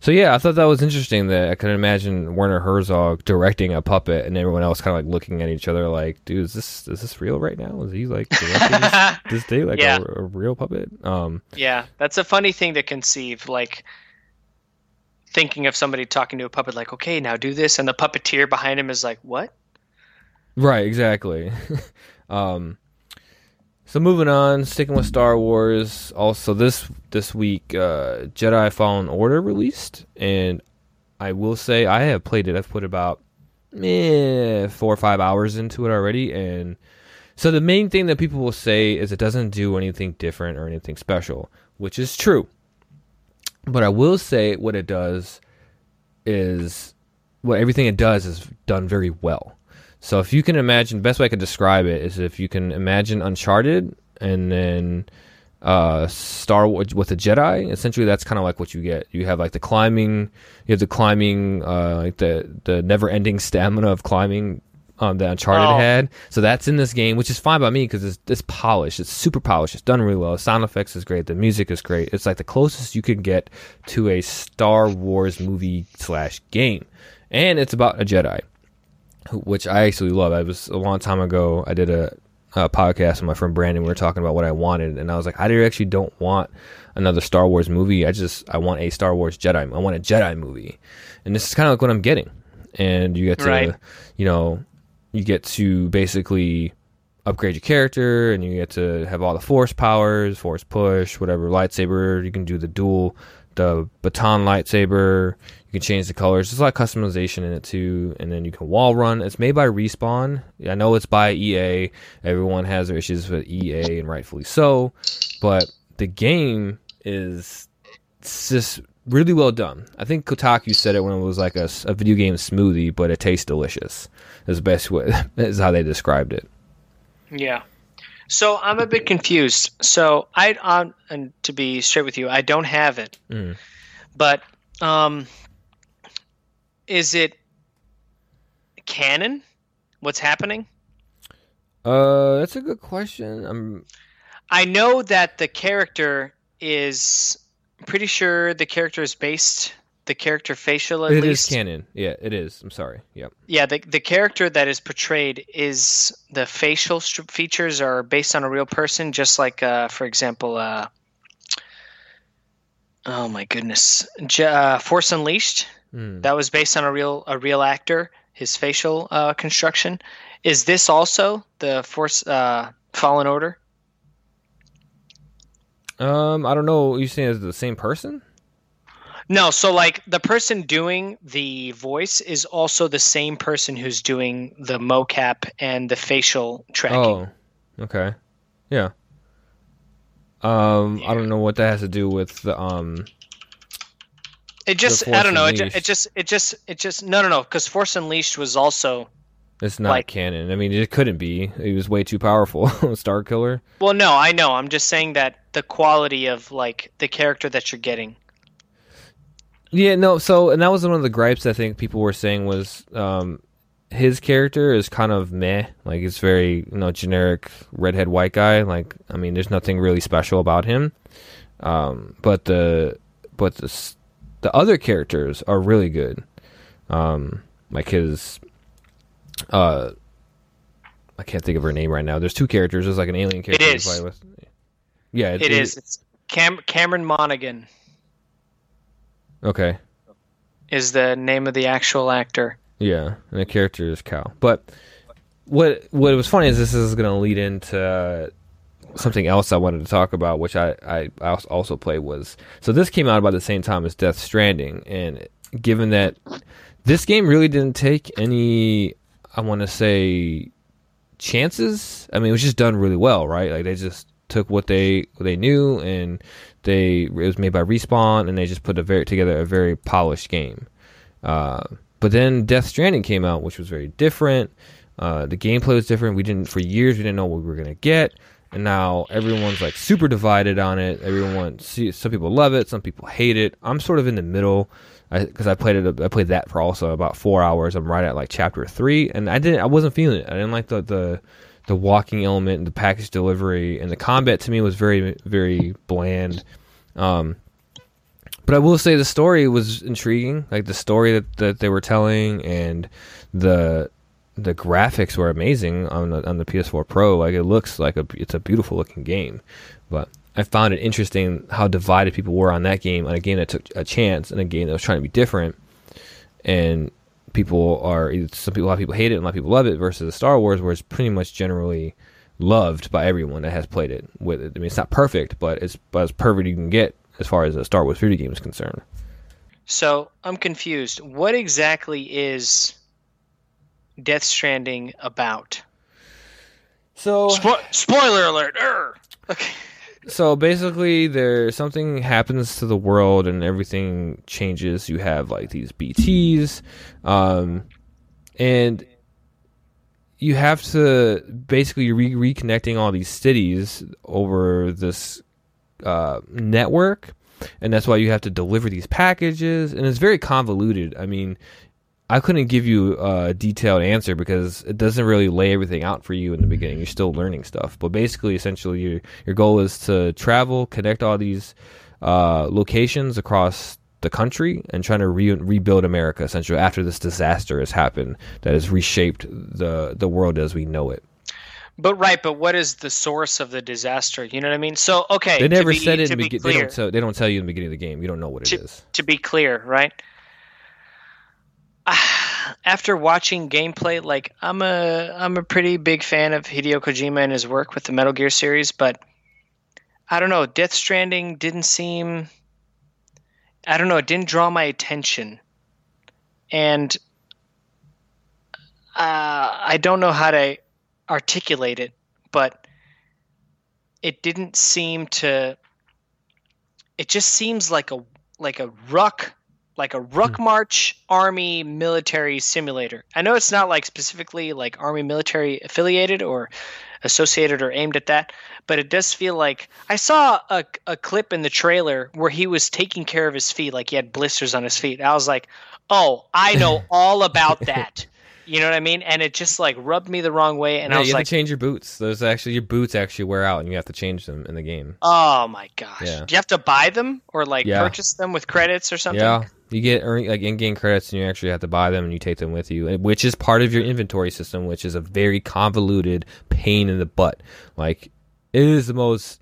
so yeah, I thought that was interesting that I could imagine Werner Herzog directing a puppet and everyone else kind of like looking at each other like, dude, is this is this real right now? Is he like directing this, this thing like Yeah. a, a real puppet? Um, Yeah, that's a funny thing to conceive. Like thinking of somebody talking to a puppet, like, okay, now do this, and the puppeteer behind him is like, what? right, exactly. um, so moving on, sticking with Star Wars. Also this this week, uh, Jedi Fallen Order released, and I will say I have played it. I've put about eh, four or five hours into it already, and so the main thing that people will say is it doesn't do anything different or anything special, which is true. But I will say what it does is what everything it does is done very well. So if you can imagine, best way I could describe it is if you can imagine Uncharted and then uh, Star Wars with a Jedi. Essentially, that's kind of like what you get. You have like the climbing, you have the climbing, uh, like the the never ending stamina of climbing um, that Uncharted Oh. had. So that's in this game, which is fine by me because it's, it's polished. It's super polished. It's done really well. The Sound effects is great. The music is great. It's like the closest you can get to a Star Wars movie slash game, and it's about a Jedi which I actually love. I was a long time ago. I did a, a podcast with my friend Brandon. We were talking about what I wanted, and I was like, I actually don't want another Star Wars movie. I just I want a Star Wars Jedi. I want a Jedi movie, and this is kind of like what I'm getting. And you get to, Right. you know, you get to basically upgrade your character, and you get to have all the Force powers, Force push, whatever lightsaber. You can do the dual, the baton lightsaber. You can change the colors. There's a lot of customization in it too, and then you can wall run. It's made by Respawn. I know it's by EA. Everyone has their issues with EA, and rightfully so. But the game is just really well done. I think Kotaku said it when it was like a, a video game smoothie, but it tastes delicious. Is best way. is how they described it. Yeah. So I'm a bit confused. So I, um, and to be straight with you, I don't have it. Mm. But um, is it canon? What's happening? Uh, that's a good question. I'm I know that the character is I'm pretty sure the character is based the character facial at It is least. canon. Yeah, it is. I'm sorry. Yep. Yeah, the the character that is portrayed is the facial features are based on a real person, just like, uh, for example, uh, oh my goodness, J- uh, Force Unleashed. Hmm. That was based on a real a real actor. His facial uh, construction. Is this also the Force uh, Fallen Order? Um, I don't know. You saying it's the same person? No, so like the person doing the voice is also the same person who's doing the mocap and the facial tracking. Oh, okay. Yeah. Um, I don't know what that has to do with the um. It just I don't know. It, it just it just it just no no no because Force Unleashed was also It's not Like- canon. I mean, it couldn't be. He was way too powerful. Starkiller. well no I know I'm just saying that the quality of like the character that you're getting. Yeah, no. So, and that was one of the gripes I think people were saying was um, his character is kind of meh. Like it's very you know generic redhead white guy. Like I mean, there's nothing really special about him. Um, but the but the the other characters are really good. Um, like his uh. I can't think of her name right now. There's two characters. There's like an alien character. is. you play with. Yeah, It is. It's Cam- Cameron Monaghan. Okay. is the name of the actual actor. Yeah, and the character is Cal. But what what was funny is this is going to lead into something else I wanted to talk about, which I, I, also played was so this came out about the same time as Death Stranding, and given that this game really didn't take any, I want to say, chances. I mean, it was just done really well, right? Like they just took what they what they knew and they it was made by Respawn, and they just put a very together a very polished game. Uh, but then Death Stranding came out, which was very different. Uh, the gameplay was different. We didn't for years we didn't know what we were gonna get, and now everyone's like super divided on it. Everyone, see, some people love it, some people hate it. I'm sort of in the middle because I, I, played it. I played that for also about four hours. I'm right at like chapter three, and I didn't. I wasn't feeling it. I didn't like the the the walking element and the package delivery and the combat to me was very very bland. Um, but I will say the story was intriguing, like the story that, that they were telling and the the graphics were amazing on the on the PS4 Pro. Like it looks like a it's a beautiful looking game, but I found it interesting how divided people were on that game, on a game that took a chance, and a game that was trying to be different. And people are some people a lot of people hate it, and a lot of people love it. Versus the Star Wars, where it's pretty much generally loved by everyone that has played it. With it, I mean, it's not perfect, but it's as perfect you can get as far as a Star Wars video game is concerned. So I'm confused. What exactly is Death Stranding about? So Spo- spoiler alert. Urgh. Okay so basically there something happens to the world and everything changes you have like these bts um, and you have to basically re- reconnecting all these cities over this uh, network and that's why you have to deliver these packages and it's very convoluted i mean I couldn't give you a detailed answer because it doesn't really lay everything out for you in the beginning. You're still learning stuff. But basically, essentially, your your goal is to travel, connect all these uh, locations across the country, and trying to re- rebuild America. Essentially, after this disaster has happened that has reshaped the the world as we know it. But right, but what is the source of the disaster? You know what I mean? So okay, they never be, said it in the beginning. They don't tell. They don't tell you in the beginning of the game. You don't know what to, it is. To be clear, right? after watching gameplay, like I'm a I'm a pretty big fan of Hideo Kojima and his work with the Metal Gear series, but I don't know, Death Stranding didn't seem I don't know, it didn't draw my attention. And uh, I don't know how to articulate it, but it didn't seem to it just seems like a like a ruck like a ruck hmm. March Army military simulator. I know it's not like specifically like Army military affiliated or associated or aimed at that, but it does feel like I saw a, a clip in the trailer where he was taking care of his feet, like he had blisters on his feet. I was like, oh, I know all about that. You know what I mean? And it just like rubbed me the wrong way. And yeah, I was you have like, to change your boots. Those actually your boots actually wear out, and you have to change them in the game. Oh my gosh! Yeah. Do you have to buy them or like yeah. purchase them with credits or something? Yeah, you get like in-game credits, and you actually have to buy them, and you take them with you, which is part of your inventory system, which is a very convoluted pain in the butt. Like it is the most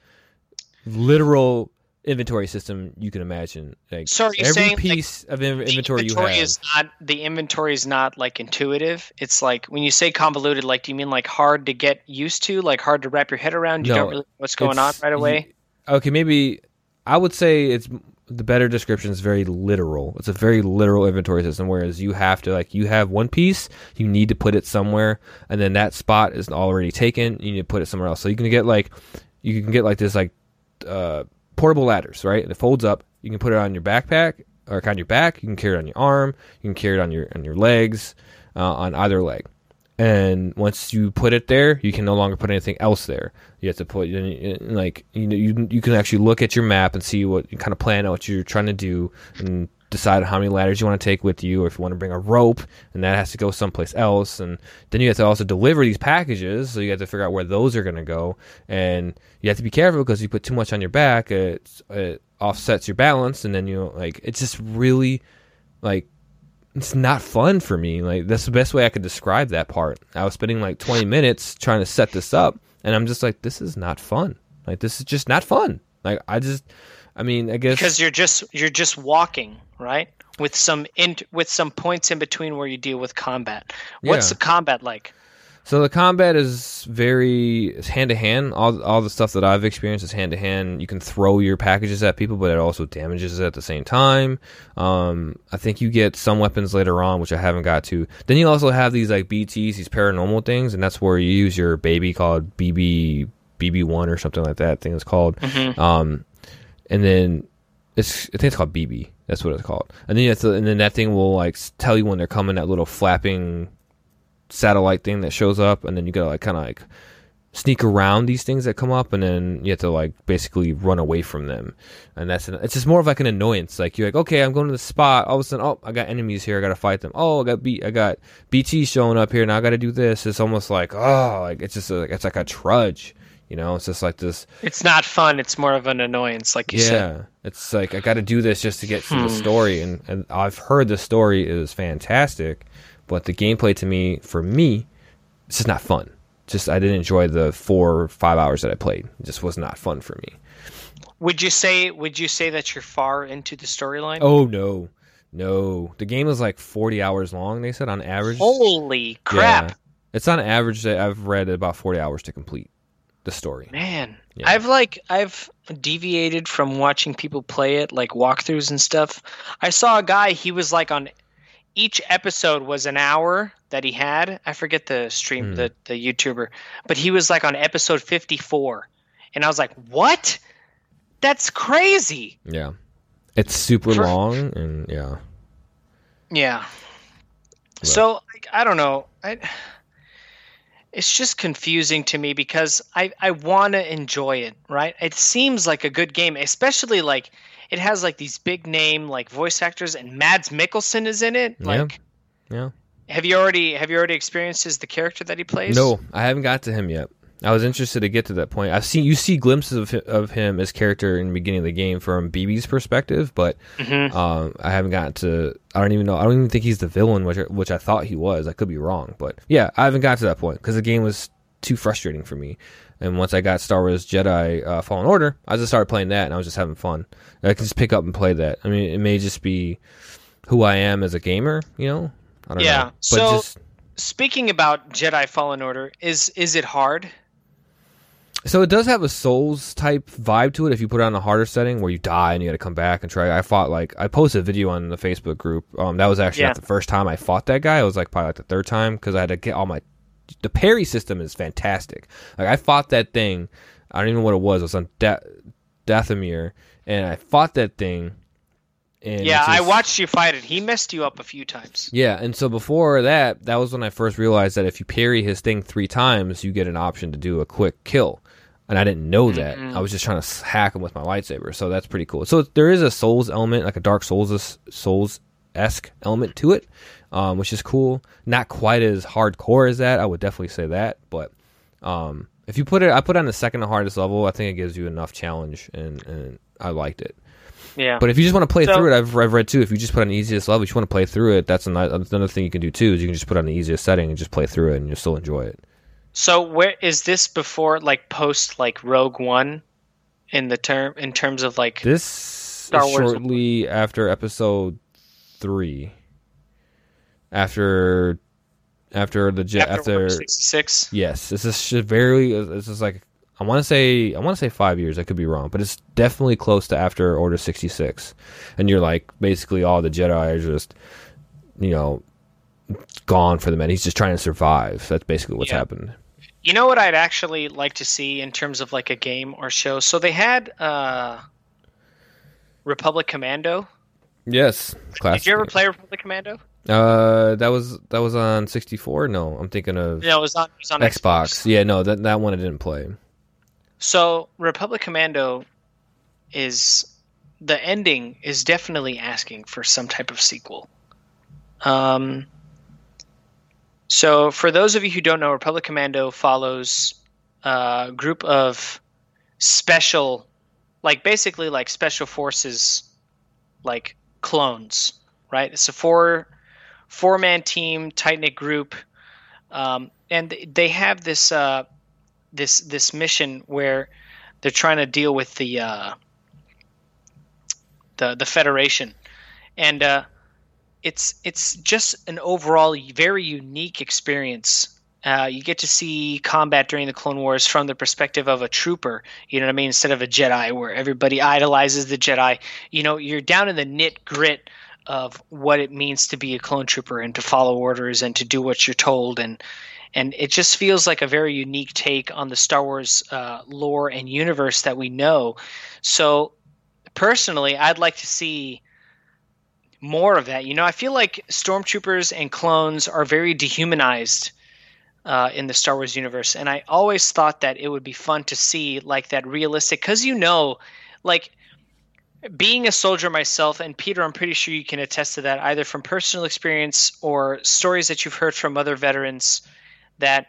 literal inventory system you can imagine. Like so are you every piece like, of inventory, inventory you have is not the inventory is not like intuitive. It's like when you say convoluted, like do you mean like hard to get used to, like hard to wrap your head around? You no, don't really know what's going on right away. You, okay, maybe I would say it's the better description is very literal. It's a very literal inventory system. Whereas you have to like you have one piece, you need to put it somewhere, and then that spot is already taken. You need to put it somewhere else. So you can get like you can get like this like. uh portable ladders, right? And it folds up. You can put it on your backpack or on your back. You can carry it on your arm. You can carry it on your on your legs, uh, on either leg. And once you put it there, you can no longer put anything else there. You have to put like you know you you can actually look at your map and see what kind of plan out what you're trying to do and decide how many ladders you want to take with you, or if you want to bring a rope, and that has to go someplace else. And then you have to also deliver these packages, so you have to figure out where those are going to go. And you have to be careful because you put too much on your back, it, it offsets your balance, and then you like it's just really like it's not fun for me. Like that's the best way I could describe that part. I was spending like 20 minutes trying to set this up, and I'm just like, this is not fun. Like this is just not fun. Like I just I mean, I guess because you're just you're just walking, right? With some in, with some points in between where you deal with combat. What's Yeah. the combat like? So the combat is very hand to hand. All all the stuff that I've experienced is hand to hand. You can throw your packages at people, but it also damages it at the same time. Um, I think you get some weapons later on, which I haven't got to. Then you also have these like BTS, these paranormal things, and that's where you use your baby called BB BB one or something like that. I think it's called. Um, and then it's I think it's called BB. That's what it's called. And then you have to, and then that thing will like tell you when they're coming. That little flapping satellite thing that shows up, and then you gotta like kind of like sneak around these things that come up, and then you have to like basically run away from them. And that's an, it's just more of like an annoyance. Like you're like, okay, I'm going to the spot. All of a sudden, oh, I got enemies here. I gotta fight them. Oh, I got B, I got BT showing up here. Now I gotta do this. It's almost like oh, like it's just a, it's like a trudge. You know, it's just like this. It's not fun. It's more of an annoyance, like you Yeah, said. it's like I got to do this just to get through the hmm. story, and, and I've heard the story is fantastic, but the gameplay to me, for me, it's just not fun. Just I didn't enjoy the four or five hours that I played. It just was not fun for me. Would you say Would you say that you're far into the storyline? Oh no, no, the game is like forty hours long. They said on average. Holy crap, Yeah. It's on average that I've read about forty hours to complete the story. man! Yeah. I've like I've deviated from watching people play it, like walkthroughs and stuff. I saw a guy. He was like on each episode was an hour that he had. I forget the stream, Hmm. the the YouTuber, but he was like on episode fifty four, and I was like, what? That's crazy. Yeah, it's super For- long, and yeah. Yeah. So like, I don't know. I, it's just confusing to me because I I want to enjoy it, right? It seems like a good game, especially like it has like these big name like voice actors and Mads Mikkelsen is in it. Yeah. Like Yeah. have you already have you already experienced as the character that he plays? No, I haven't got to him yet. I was interested to get to that point. I've seen you see glimpses of of him as character in the beginning of the game from BB's perspective, but Mhm. um, I haven't gotten to. I don't even know. I don't even think he's the villain, which which I thought he was. I could be wrong, but yeah, I haven't got to that point because the game was too frustrating for me. And once I got Star Wars Jedi uh, Fallen Order, I just started playing that, and I was just having fun. I can just pick up and play that. I mean, it may just be who I am as a gamer, you know. I don't Yeah, know. But so- just Speaking about Jedi Fallen Order, is is it hard? So it does have a Souls type vibe to it if you put it on a harder setting where you die and you got to come back and try. I fought like I posted a video on the Facebook group. Um, that was actually Yeah. not the first time I fought that guy. It was like probably like the third time because I had to get all my. The parry system is fantastic. Like I fought that thing. I don't even know what it was. It was on da- Dathomir, and I fought that thing. And yeah, it's I watched you fight it. He messed you up a few times. yeah, and so before that, that was when I first realized that if you parry his thing three times, you get an option to do a quick kill. And I didn't know that. I was just trying to hack him with my lightsaber, so that's pretty cool. So there is a Souls element, like a Dark Souls Souls esque element to it, um, which is cool. Not quite as hardcore as that. I would definitely say that, but um, if you put it, I put it on the second hardest level. I think it gives you enough challenge, and, and I liked it. Yeah. But if you just want to play So- through it, I've, I've read too. If you just put on the easiest level, if you want to play through it, that's another, another thing you can do too. Is you can just put on the easiest setting and just play through it, and you'll still enjoy it. So where is this before like post like Rogue One in the term in terms of like This Star is Wars- shortly after episode three. After, after the jet, after, Order 66? yes, this is very. This is like I want to say I want to say five years. I could be wrong, but it's definitely close to after Order sixty six, and you're like basically all the Jedi are just, you know, gone for the man. He's just trying to survive. That's basically what's Yeah. happened. You know what I'd actually like to see in terms of like a game or show. So they had uh Republic Commando. Yes, classic. Did you ever play Republic Commando? Uh, that was that was on sixty four. No, I'm thinking of No, it was on, it was on Xbox. Yeah, no, that that one I didn't play. So Republic Commando is the ending is definitely asking for some type of sequel. Um so for those of you who don't know, Republic Commando follows a group of special like basically like special forces like clones, right? It's a four four man team, tight knit group. Um, and they have this uh, this this mission where they're trying to deal with the uh, the the Federation, and uh, it's it's just an overall very unique experience. Uh, you get to see combat during the Clone Wars from the perspective of a trooper. You know what I mean? Instead of a Jedi, where everybody idolizes the Jedi. You know, you're down in the knit grit of what it means to be a clone trooper and to follow orders and to do what you're told and and it just feels like a very unique take on the Star Wars uh, lore and universe that we know. So personally, I'd like to see more of that. You know, I feel like stormtroopers and clones are very dehumanized uh, in the Star Wars universe, and I always thought that it would be fun to see like that realistic, because you know, like being a soldier myself, and Peter, I'm pretty sure you can attest to that either from personal experience or stories that you've heard from other veterans that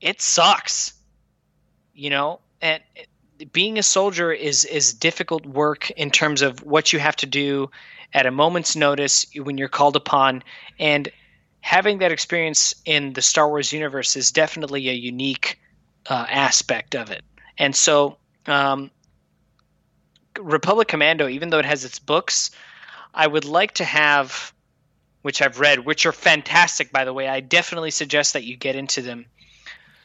it sucks. You know, and being a soldier is is difficult work in terms of what you have to do at a moment's notice when you're called upon and having that experience in the Star Wars universe is definitely a unique uh, aspect of it. And so um, Republic Commando, even though it has its books, I would like to have, which I've read, which are fantastic, by the way. I definitely suggest that you get into them.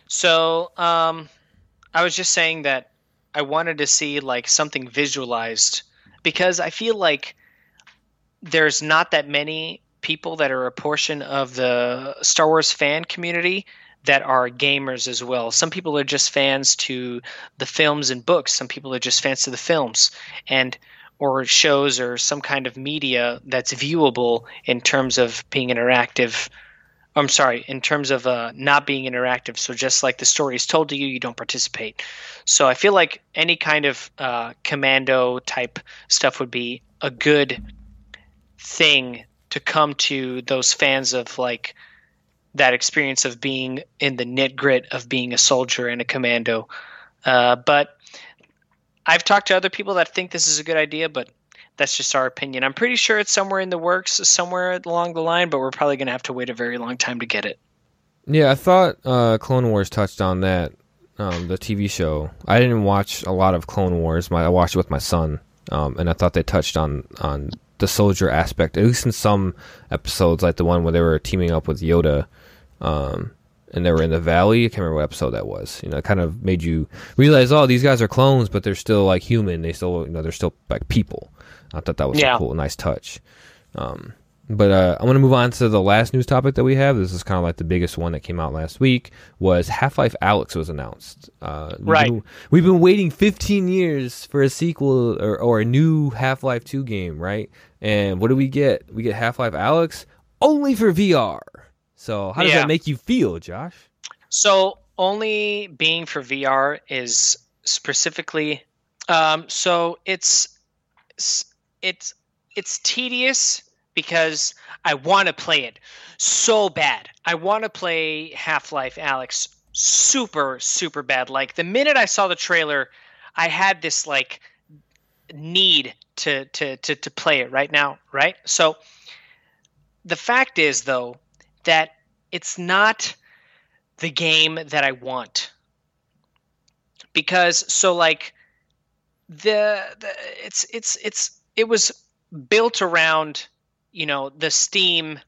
So um, I was just saying that I wanted to see like something visualized because I feel like there's not that many people that are a portion of the Star Wars fan community that are gamers as well. Some people are just fans to the films and books. Some people are just fans to the films and or shows or some kind of media that's viewable in terms of being interactive. I'm sorry, in terms of uh, not being interactive. So just like the story is told to you, you don't participate. So I feel like any kind of uh, commando type stuff would be a good thing to come to those fans of like that experience of being in the knit grit of being a soldier and a commando. Uh, but I've talked to other people that think this is a good idea, but that's just our opinion. I'm pretty sure it's somewhere in the works, somewhere along the line, but we're probably going to have to wait a very long time to get it. Yeah, I thought uh, Clone Wars touched on that, um, the TV show. I didn't watch a lot of Clone Wars. My, I watched it with my son, um, and I thought they touched on on the soldier aspect, at least in some episodes, like the one where they were teaming up with Yoda um, and they were in the valley. I can't remember what episode that was. You know, it kind of made you realize, oh, these guys are clones, but they're still like human. They still, you know, they're still like people. I thought that was yeah. a cool, nice touch. Um, but uh, I'm going to move on to the last news topic that we have. This is kind of like the biggest one that came out last week. Was Half Life Alyx was announced? Uh, we've right. Been, we've been waiting 15 years for a sequel or, or a new Half Life 2 game, right? And what do we get? We get Half Life Alyx only for VR. So how does yeah. that make you feel, Josh? So only being for VR is specifically um, so it's it's it's tedious because I want to play it so bad. I want to play Half Life Alyx super super bad. Like the minute I saw the trailer, I had this like need to to to to play it right now, right? So the fact is though that it's not the game that I want. Because so like the, the it's it's it's it was built around you know the Steam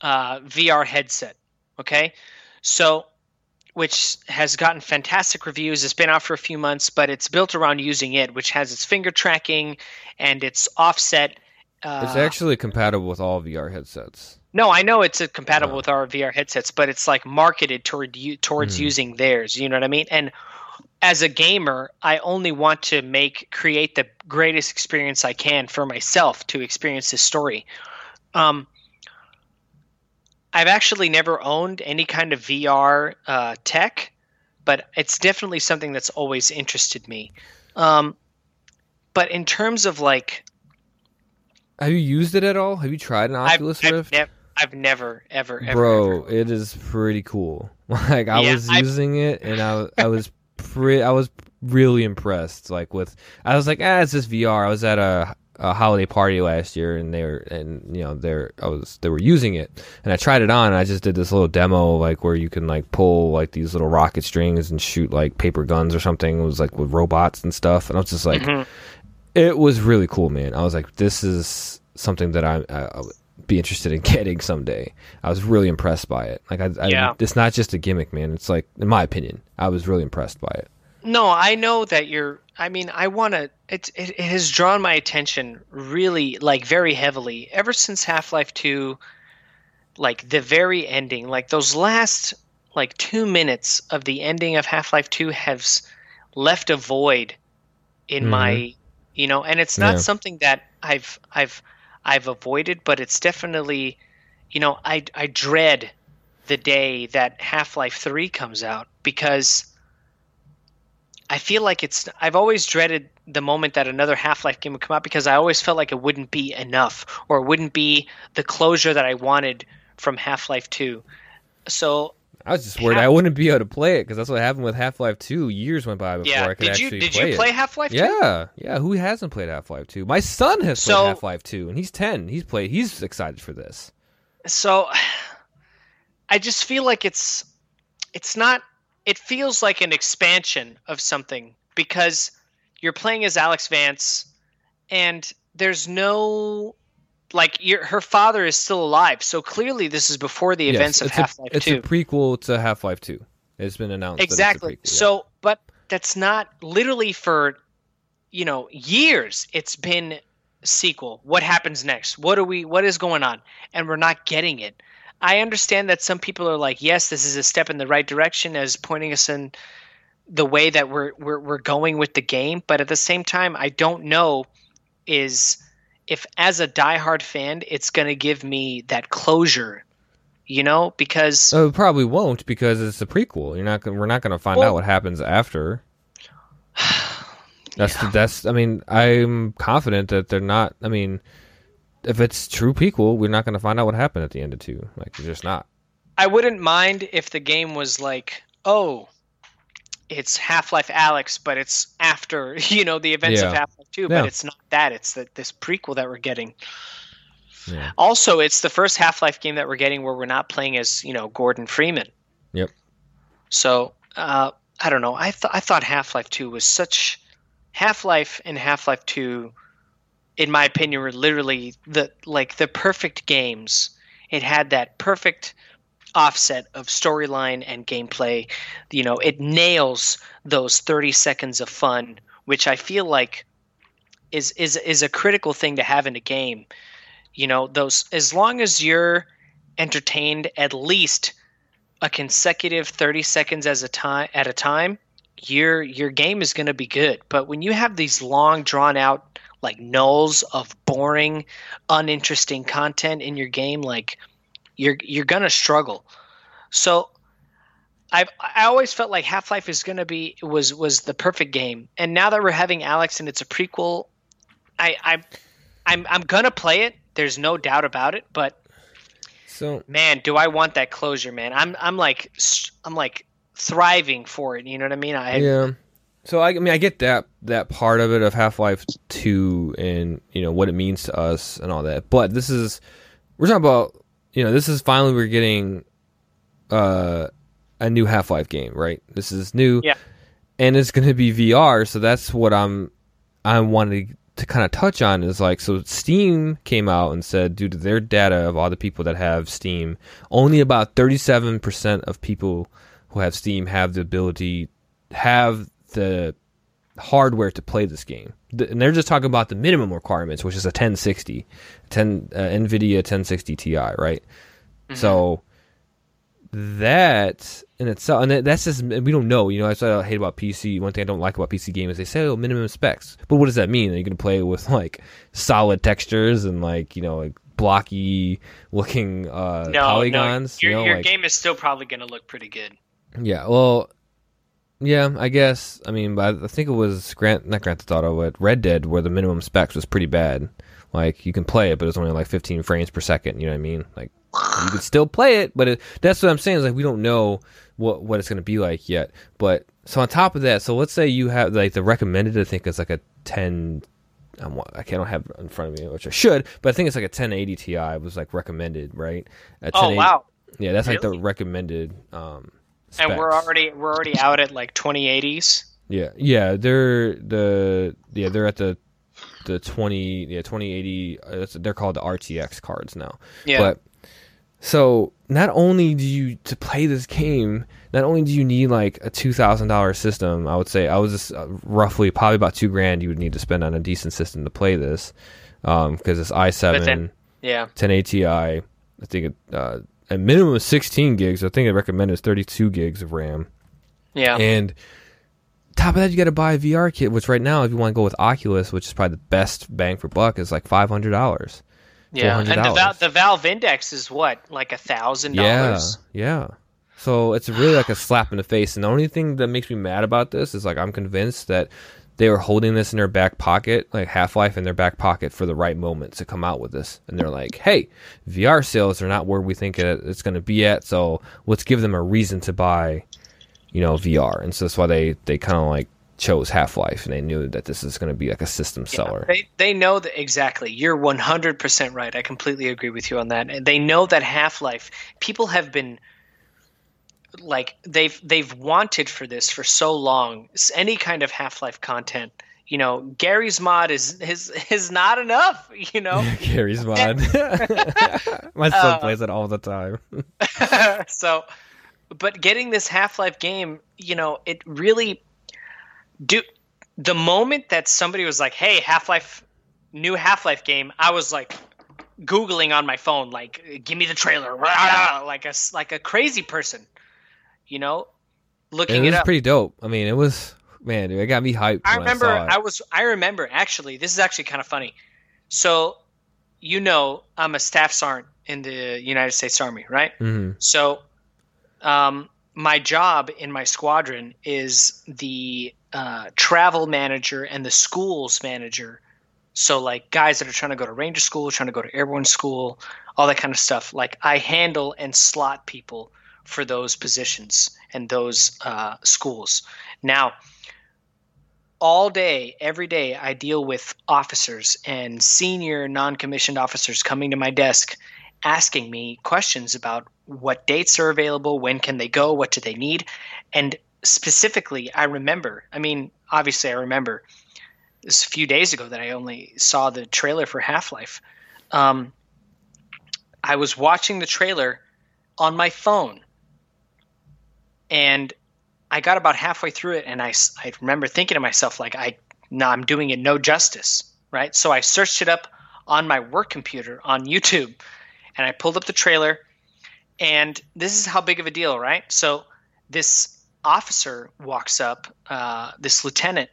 uh, VR headset. Okay, so which has gotten fantastic reviews. It's been out for a few months, but it's built around using it, which has its finger tracking and its offset. Uh, it's actually compatible with all VR headsets. No, I know it's compatible with our VR headsets, but it's like marketed toward you towards mm. using theirs. You know what I mean? And as a gamer, I only want to make create the greatest experience I can for myself to experience this story. Um, I've actually never owned any kind of VR uh, tech, but it's definitely something that's always interested me. Um, but in terms of like, have you used it at all? Have you tried an Oculus I've, Rift? I've, I've never, ever, ever. Bro, ever. it is pretty cool. Like I yeah, was using it, and I, I was pretty, I was really impressed. Like with, I was like, ah, it's just VR. I was at a, a holiday party last year, and they were, and you know, they're, I was, they were using it, and I tried it on. and I just did this little demo, like where you can like pull like these little rocket strings and shoot like paper guns or something. It was like with robots and stuff, and I was just like. Mm-hmm It was really cool, man. I was like, this is something that I, I, be interested in getting someday. I was really impressed by it. Like, I, I, Yeah. it's not just a gimmick, man. It's like, in my opinion, I was really impressed by it. No, I know that you're. I mean, I want to. It, it it has drawn my attention really, like very heavily ever since Half Life Two. Like the very ending, like those last like two minutes of the ending of Half Life Two have left a void in mm-hmm. my, you know, and it's not Yeah. something that I've I've I've avoided, but it's definitely, you know, I I dread the day that Half Life Three comes out because. I feel like it's. I've always dreaded the moment that another Half Life game would come out because I always felt like it wouldn't be enough or it wouldn't be the closure that I wanted from Half Life 2. So, I was just worried I wouldn't be able to play it because that's what happened with Half Life Two. Years went by before yeah. I could Did you actually did play you it. play Half Life 2? Yeah, yeah. Who hasn't played Half Life Two? My son has So- played Half Life Two, and he's ten. He's played. He's excited for this. So, I just feel like it's it's not. It feels like an expansion of something because you're playing as Alyx Vance, and there's no like your her father is still alive. So clearly, this is before the Yes, events of Half Life It's a prequel to Half Life Two. It's been announced. that it's a exactly prequel, yeah. so but that's not literally for you know years it's been sequel what happens next what are we what is going on and we're not getting it i understand that some people are like yes this is a step in the right direction as pointing us in the way that we're we're, we're going with the game but at the same time i don't know is if as a diehard fan it's going to give me that closure you know because Oh, it probably won't because it's a prequel. You're not. We're not going to find Well- out what happens after. That's that's. I mean, I'm confident that they're not. I mean, if it's true prequel, we're not going to find out what happened at the end of two. Like, we're just not. I wouldn't mind if the game was like, oh, it's Half Life Alyx, but it's after you know the events of Half Life Two. Yeah. But it's not that. It's the, this prequel that we're getting. Yeah. Also, it's the first Half Life game that we're getting where we're not playing as you know Gordon Freeman. Yep. So uh, I don't know. I thought I thought Half Life Two was such Half Life and Half Life Two, in my opinion, were literally the like the perfect games. It had that perfect offset of storyline and gameplay. You know, it nails those thirty seconds of fun, which I feel like is is is a critical thing to have in a game. You know, those as long as you're entertained at least a consecutive 30 seconds as a time at a time your your game is going to be good but when you have these long drawn out like nulls of boring uninteresting content in your game like you're you're going to struggle so I've I always felt like Half Life is gonna be was was the perfect game, and now that we're having Alyx and it's a prequel, I I I'm I'm gonna play it. There's no doubt about it. But So man, do I want that closure, man? I'm I'm like I'm like thriving for it. You know what I mean? I yeah. So I, I mean, I get that that part of it of Half Life Two and you know what it means to us and all that. But this is we're talking about you know this is finally we're getting uh, a new Half Life game, right? This is new, Yeah. and it's going to be VR. So that's what I'm I wanted to kind of touch on is like so Steam came out and said due to their data of all the people that have Steam, only about 37% of people who have Steam have the ability have the hardware to play this game. And they're just talking about the minimum requirements, which is a 1060, 10 uh, Nvidia 1060 Ti, right? So that in itself, and that's just we don't know. You know, that's what I hate about PC. One thing I don't like about PC games is they say oh minimum specs, but what does that mean? Are you going to play with like solid textures and like you know like blocky looking uh, no, polygons? no, your you know, your like- game is still probably gonna look pretty good. yeah, well, yeah, I guess. I mean, but I think it was Grant, not Grand Theft Auto, but Red Dead, where the minimum specs was pretty bad. Like you can play it, but it's only like 15 frames per second. You know what I mean? Like you could still play it, but it, that's what I'm saying. Is like we don't know what what it's going to be like yet. But so on top of that, so let's say you have like the recommended. I think is like a 10. I'm, I can't have it in front of me, which I should, but I think it's like a 1080 Ti was like recommended, right? A Oh wow! Yeah, that's like the recommended. Um, And we're already we're already out at like 2080s. Yeah, yeah, they're the yeah they're at the the twenty yeah twenty eighty. Uh, they're called the RTX cards now. Yeah. But so not only do you to play this game, not only do you need like a two thousand dollar system. I would say I was just, uh, roughly probably about two grand you would need to spend on a decent system to play this because it's i seven, yeah. 10 ATI. I think it, uh, a minimum of 16 gigs. I think I recommend is 32 gigs of RAM. Yeah. And top of that, you got to buy a VR kit, which right now, if you want to go with Oculus, which is probably the best bang for buck, is like five hundred dollars. yeah. And the, Val- the Valve Index is what? Like a thousand Yeah, dollars? yeah. So it's really like a slap in the face. And the only thing that makes me mad about this is like I'm convinced that they were holding this in their back pocket, like Half Life in their back pocket for the right moment to come out with this. And they're like, hey, VR sales are not where we think it's going to be at. So let's give them a reason to buy, you know, VR. And so that's why they, they kind of like chose Half Life and they knew that this is going to be like a system seller. They they know that exactly. You're 100% right. I completely agree with you on that. And they know that Half-Life people have been like they've they've wanted for this for so long. Any kind of Half-Life content. You know, Garry's Mod is is is not enough, you know. Garry's Mod. My son Uh, plays it all the time. so but getting this half-life game you know it really do the moment that somebody was like hey half-life new half-life game i was like googling on my phone like give me the trailer like a like a crazy person you know looking it it, was up pretty dope. I mean, it was man, dude, it got me hyped. I remember I. I was I remember actually this is actually kind of funny. So you know I'm a staff sergeant in the United States Army, right? Mhm. So um, my job in my squadron is the uh, travel manager and the schools manager. So like guys that are trying to go to ranger school, trying to go to airborne school, all that kind of stuff. Like I handle and slot people for those positions and those uh, schools. Now, all day, every day, I deal with officers and senior non commissioned officers coming to my desk asking me questions about what dates are available, when can they go, what do they need. And specifically, I remember, I mean, obviously, I remember this a few days ago that I only saw the trailer for Half Life. Um, I was watching the trailer on my phone and I got about halfway through it, and I remember thinking to myself, like, I, no, I'm doing it no justice, right? So I searched it up on my work computer on YouTube, and I pulled up the trailer, and this is how big of a deal, right? So this officer walks up, uh, this lieutenant,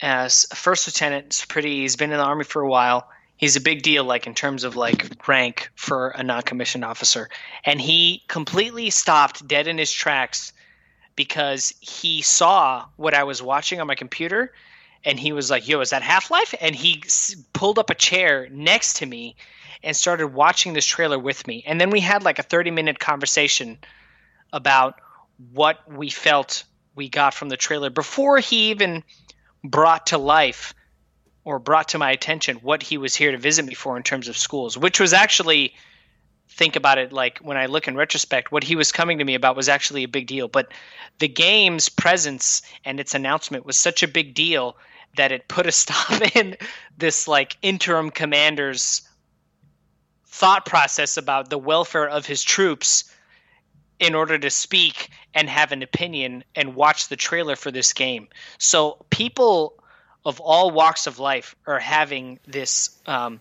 as a first lieutenant, pretty. He's been in the army for a while. He's a big deal, like in terms of like rank for a non-commissioned officer, and he completely stopped dead in his tracks because he saw what I was watching on my computer and he was like, "Yo, is that Half-Life?" and he s- pulled up a chair next to me and started watching this trailer with me. And then we had like a 30-minute conversation about what we felt we got from the trailer before he even brought to life or brought to my attention what he was here to visit me for in terms of schools, which was actually think about it like when I look in retrospect, what he was coming to me about was actually a big deal. But the game's presence and its announcement was such a big deal that it put a stop in this like interim commander's thought process about the welfare of his troops in order to speak and have an opinion and watch the trailer for this game. So people of all walks of life are having this um,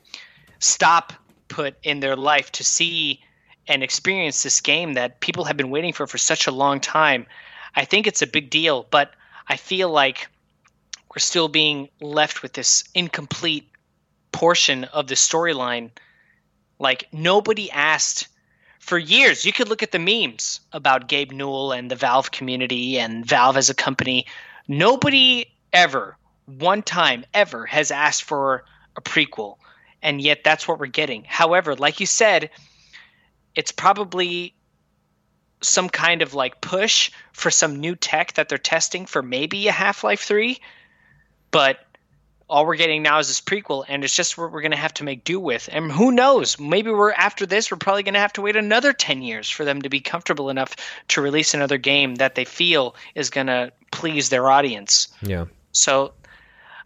stop put in their life to see and experience this game that people have been waiting for for such a long time. I think it's a big deal, but I feel like we're still being left with this incomplete portion of the storyline. Like nobody asked for years. You could look at the memes about Gabe Newell and the Valve community and Valve as a company. Nobody ever, one time ever, has asked for a prequel and yet that's what we're getting. However, like you said, it's probably some kind of like push for some new tech that they're testing for maybe a Half-Life 3, but all we're getting now is this prequel and it's just what we're going to have to make do with. And who knows, maybe we're after this we're probably going to have to wait another 10 years for them to be comfortable enough to release another game that they feel is going to please their audience. Yeah. So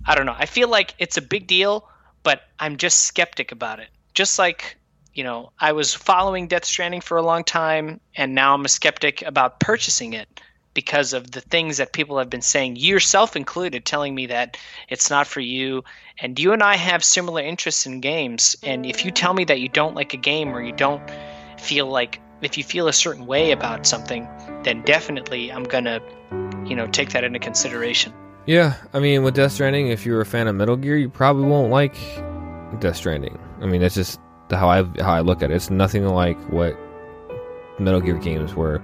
I don't know. I feel like it's a big deal, but I'm just skeptic about it. Just like you know, I was following Death Stranding for a long time, and now I'm a skeptic about purchasing it because of the things that people have been saying, yourself included, telling me that it's not for you. And you and I have similar interests in games. And if you tell me that you don't like a game or you don't feel like, if you feel a certain way about something, then definitely I'm going to, you know, take that into consideration. Yeah, I mean, with Death Stranding, if you're a fan of Metal Gear, you probably won't like Death Stranding. I mean, that's just how I how I look at it. It's nothing like what Metal Gear games were,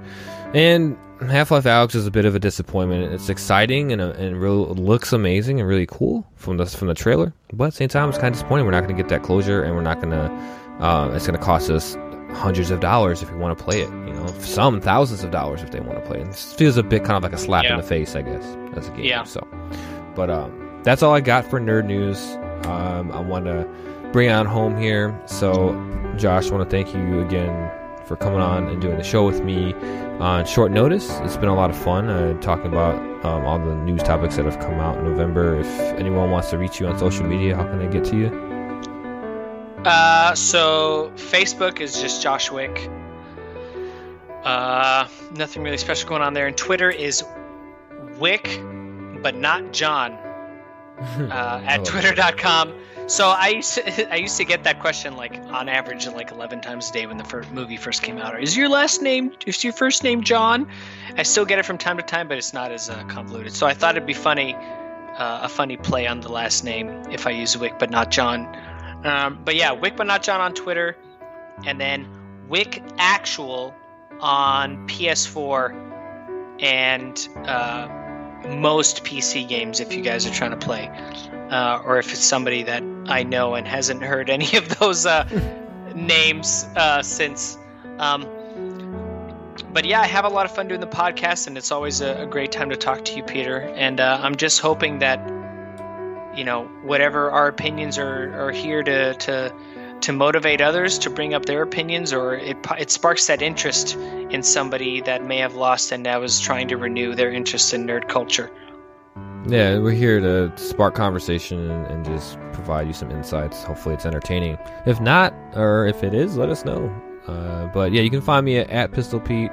and Half Life Alyx is a bit of a disappointment. It's exciting and, uh, and looks amazing and really cool from the from the trailer, but at the same time, it's kind of disappointing. We're not going to get that closure, and we're not going to. Uh, it's going to cost us hundreds of dollars if you want to play it. You know, some thousands of dollars if they want to play it. It feels a bit kind of like a slap yeah. in the face, I guess, as a game. Yeah. So, but um, that's all I got for nerd news. Um, I want to bring it on home here. So, Josh, I want to thank you again for coming on and doing the show with me on short notice. It's been a lot of fun uh, talking about um, all the news topics that have come out in November. If anyone wants to reach you on social media, how can they get to you? Uh, so Facebook is just Josh Wick. Uh, nothing really special going on there. And Twitter is Wick, but not John. Uh, at twitter.com so I used to, I used to get that question like on average like 11 times a day when the first movie first came out. Is your last name is your first name John? I still get it from time to time, but it's not as uh, convoluted. So I thought it'd be funny, uh, a funny play on the last name if I use Wick but not John. Um, but yeah, Wick but not John on Twitter, and then Wick Actual on PS4 and uh, most PC games if you guys are trying to play uh, or if it's somebody that I know and hasn't heard any of those uh, names uh, since. Um, but yeah, I have a lot of fun doing the podcast, and it's always a, a great time to talk to you, Peter. And uh, I'm just hoping that you know whatever our opinions are, are here to to to motivate others to bring up their opinions, or it it sparks that interest in somebody that may have lost and now is trying to renew their interest in nerd culture. Yeah, we're here to spark conversation and, just provide you some insights. Hopefully, it's entertaining. If not, or if it is, let us know. Uh, but yeah, you can find me at, at Pistol Pete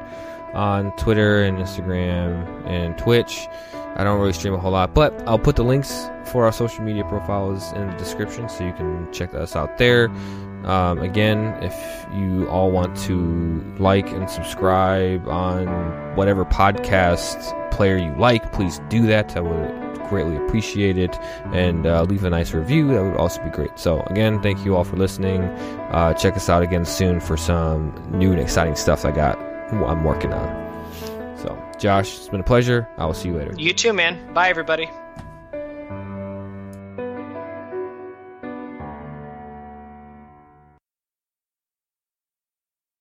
on Twitter and Instagram and Twitch. I don't really stream a whole lot, but I'll put the links for our social media profiles in the description so you can check us out there. Um, again, if you all want to like and subscribe on whatever podcast player you like, please do that. I would greatly appreciate it. And uh, leave a nice review. That would also be great. So, again, thank you all for listening. Uh, check us out again soon for some new and exciting stuff I got, I'm working on. So, Josh, it's been a pleasure. I will see you later. You too, man. Bye, everybody.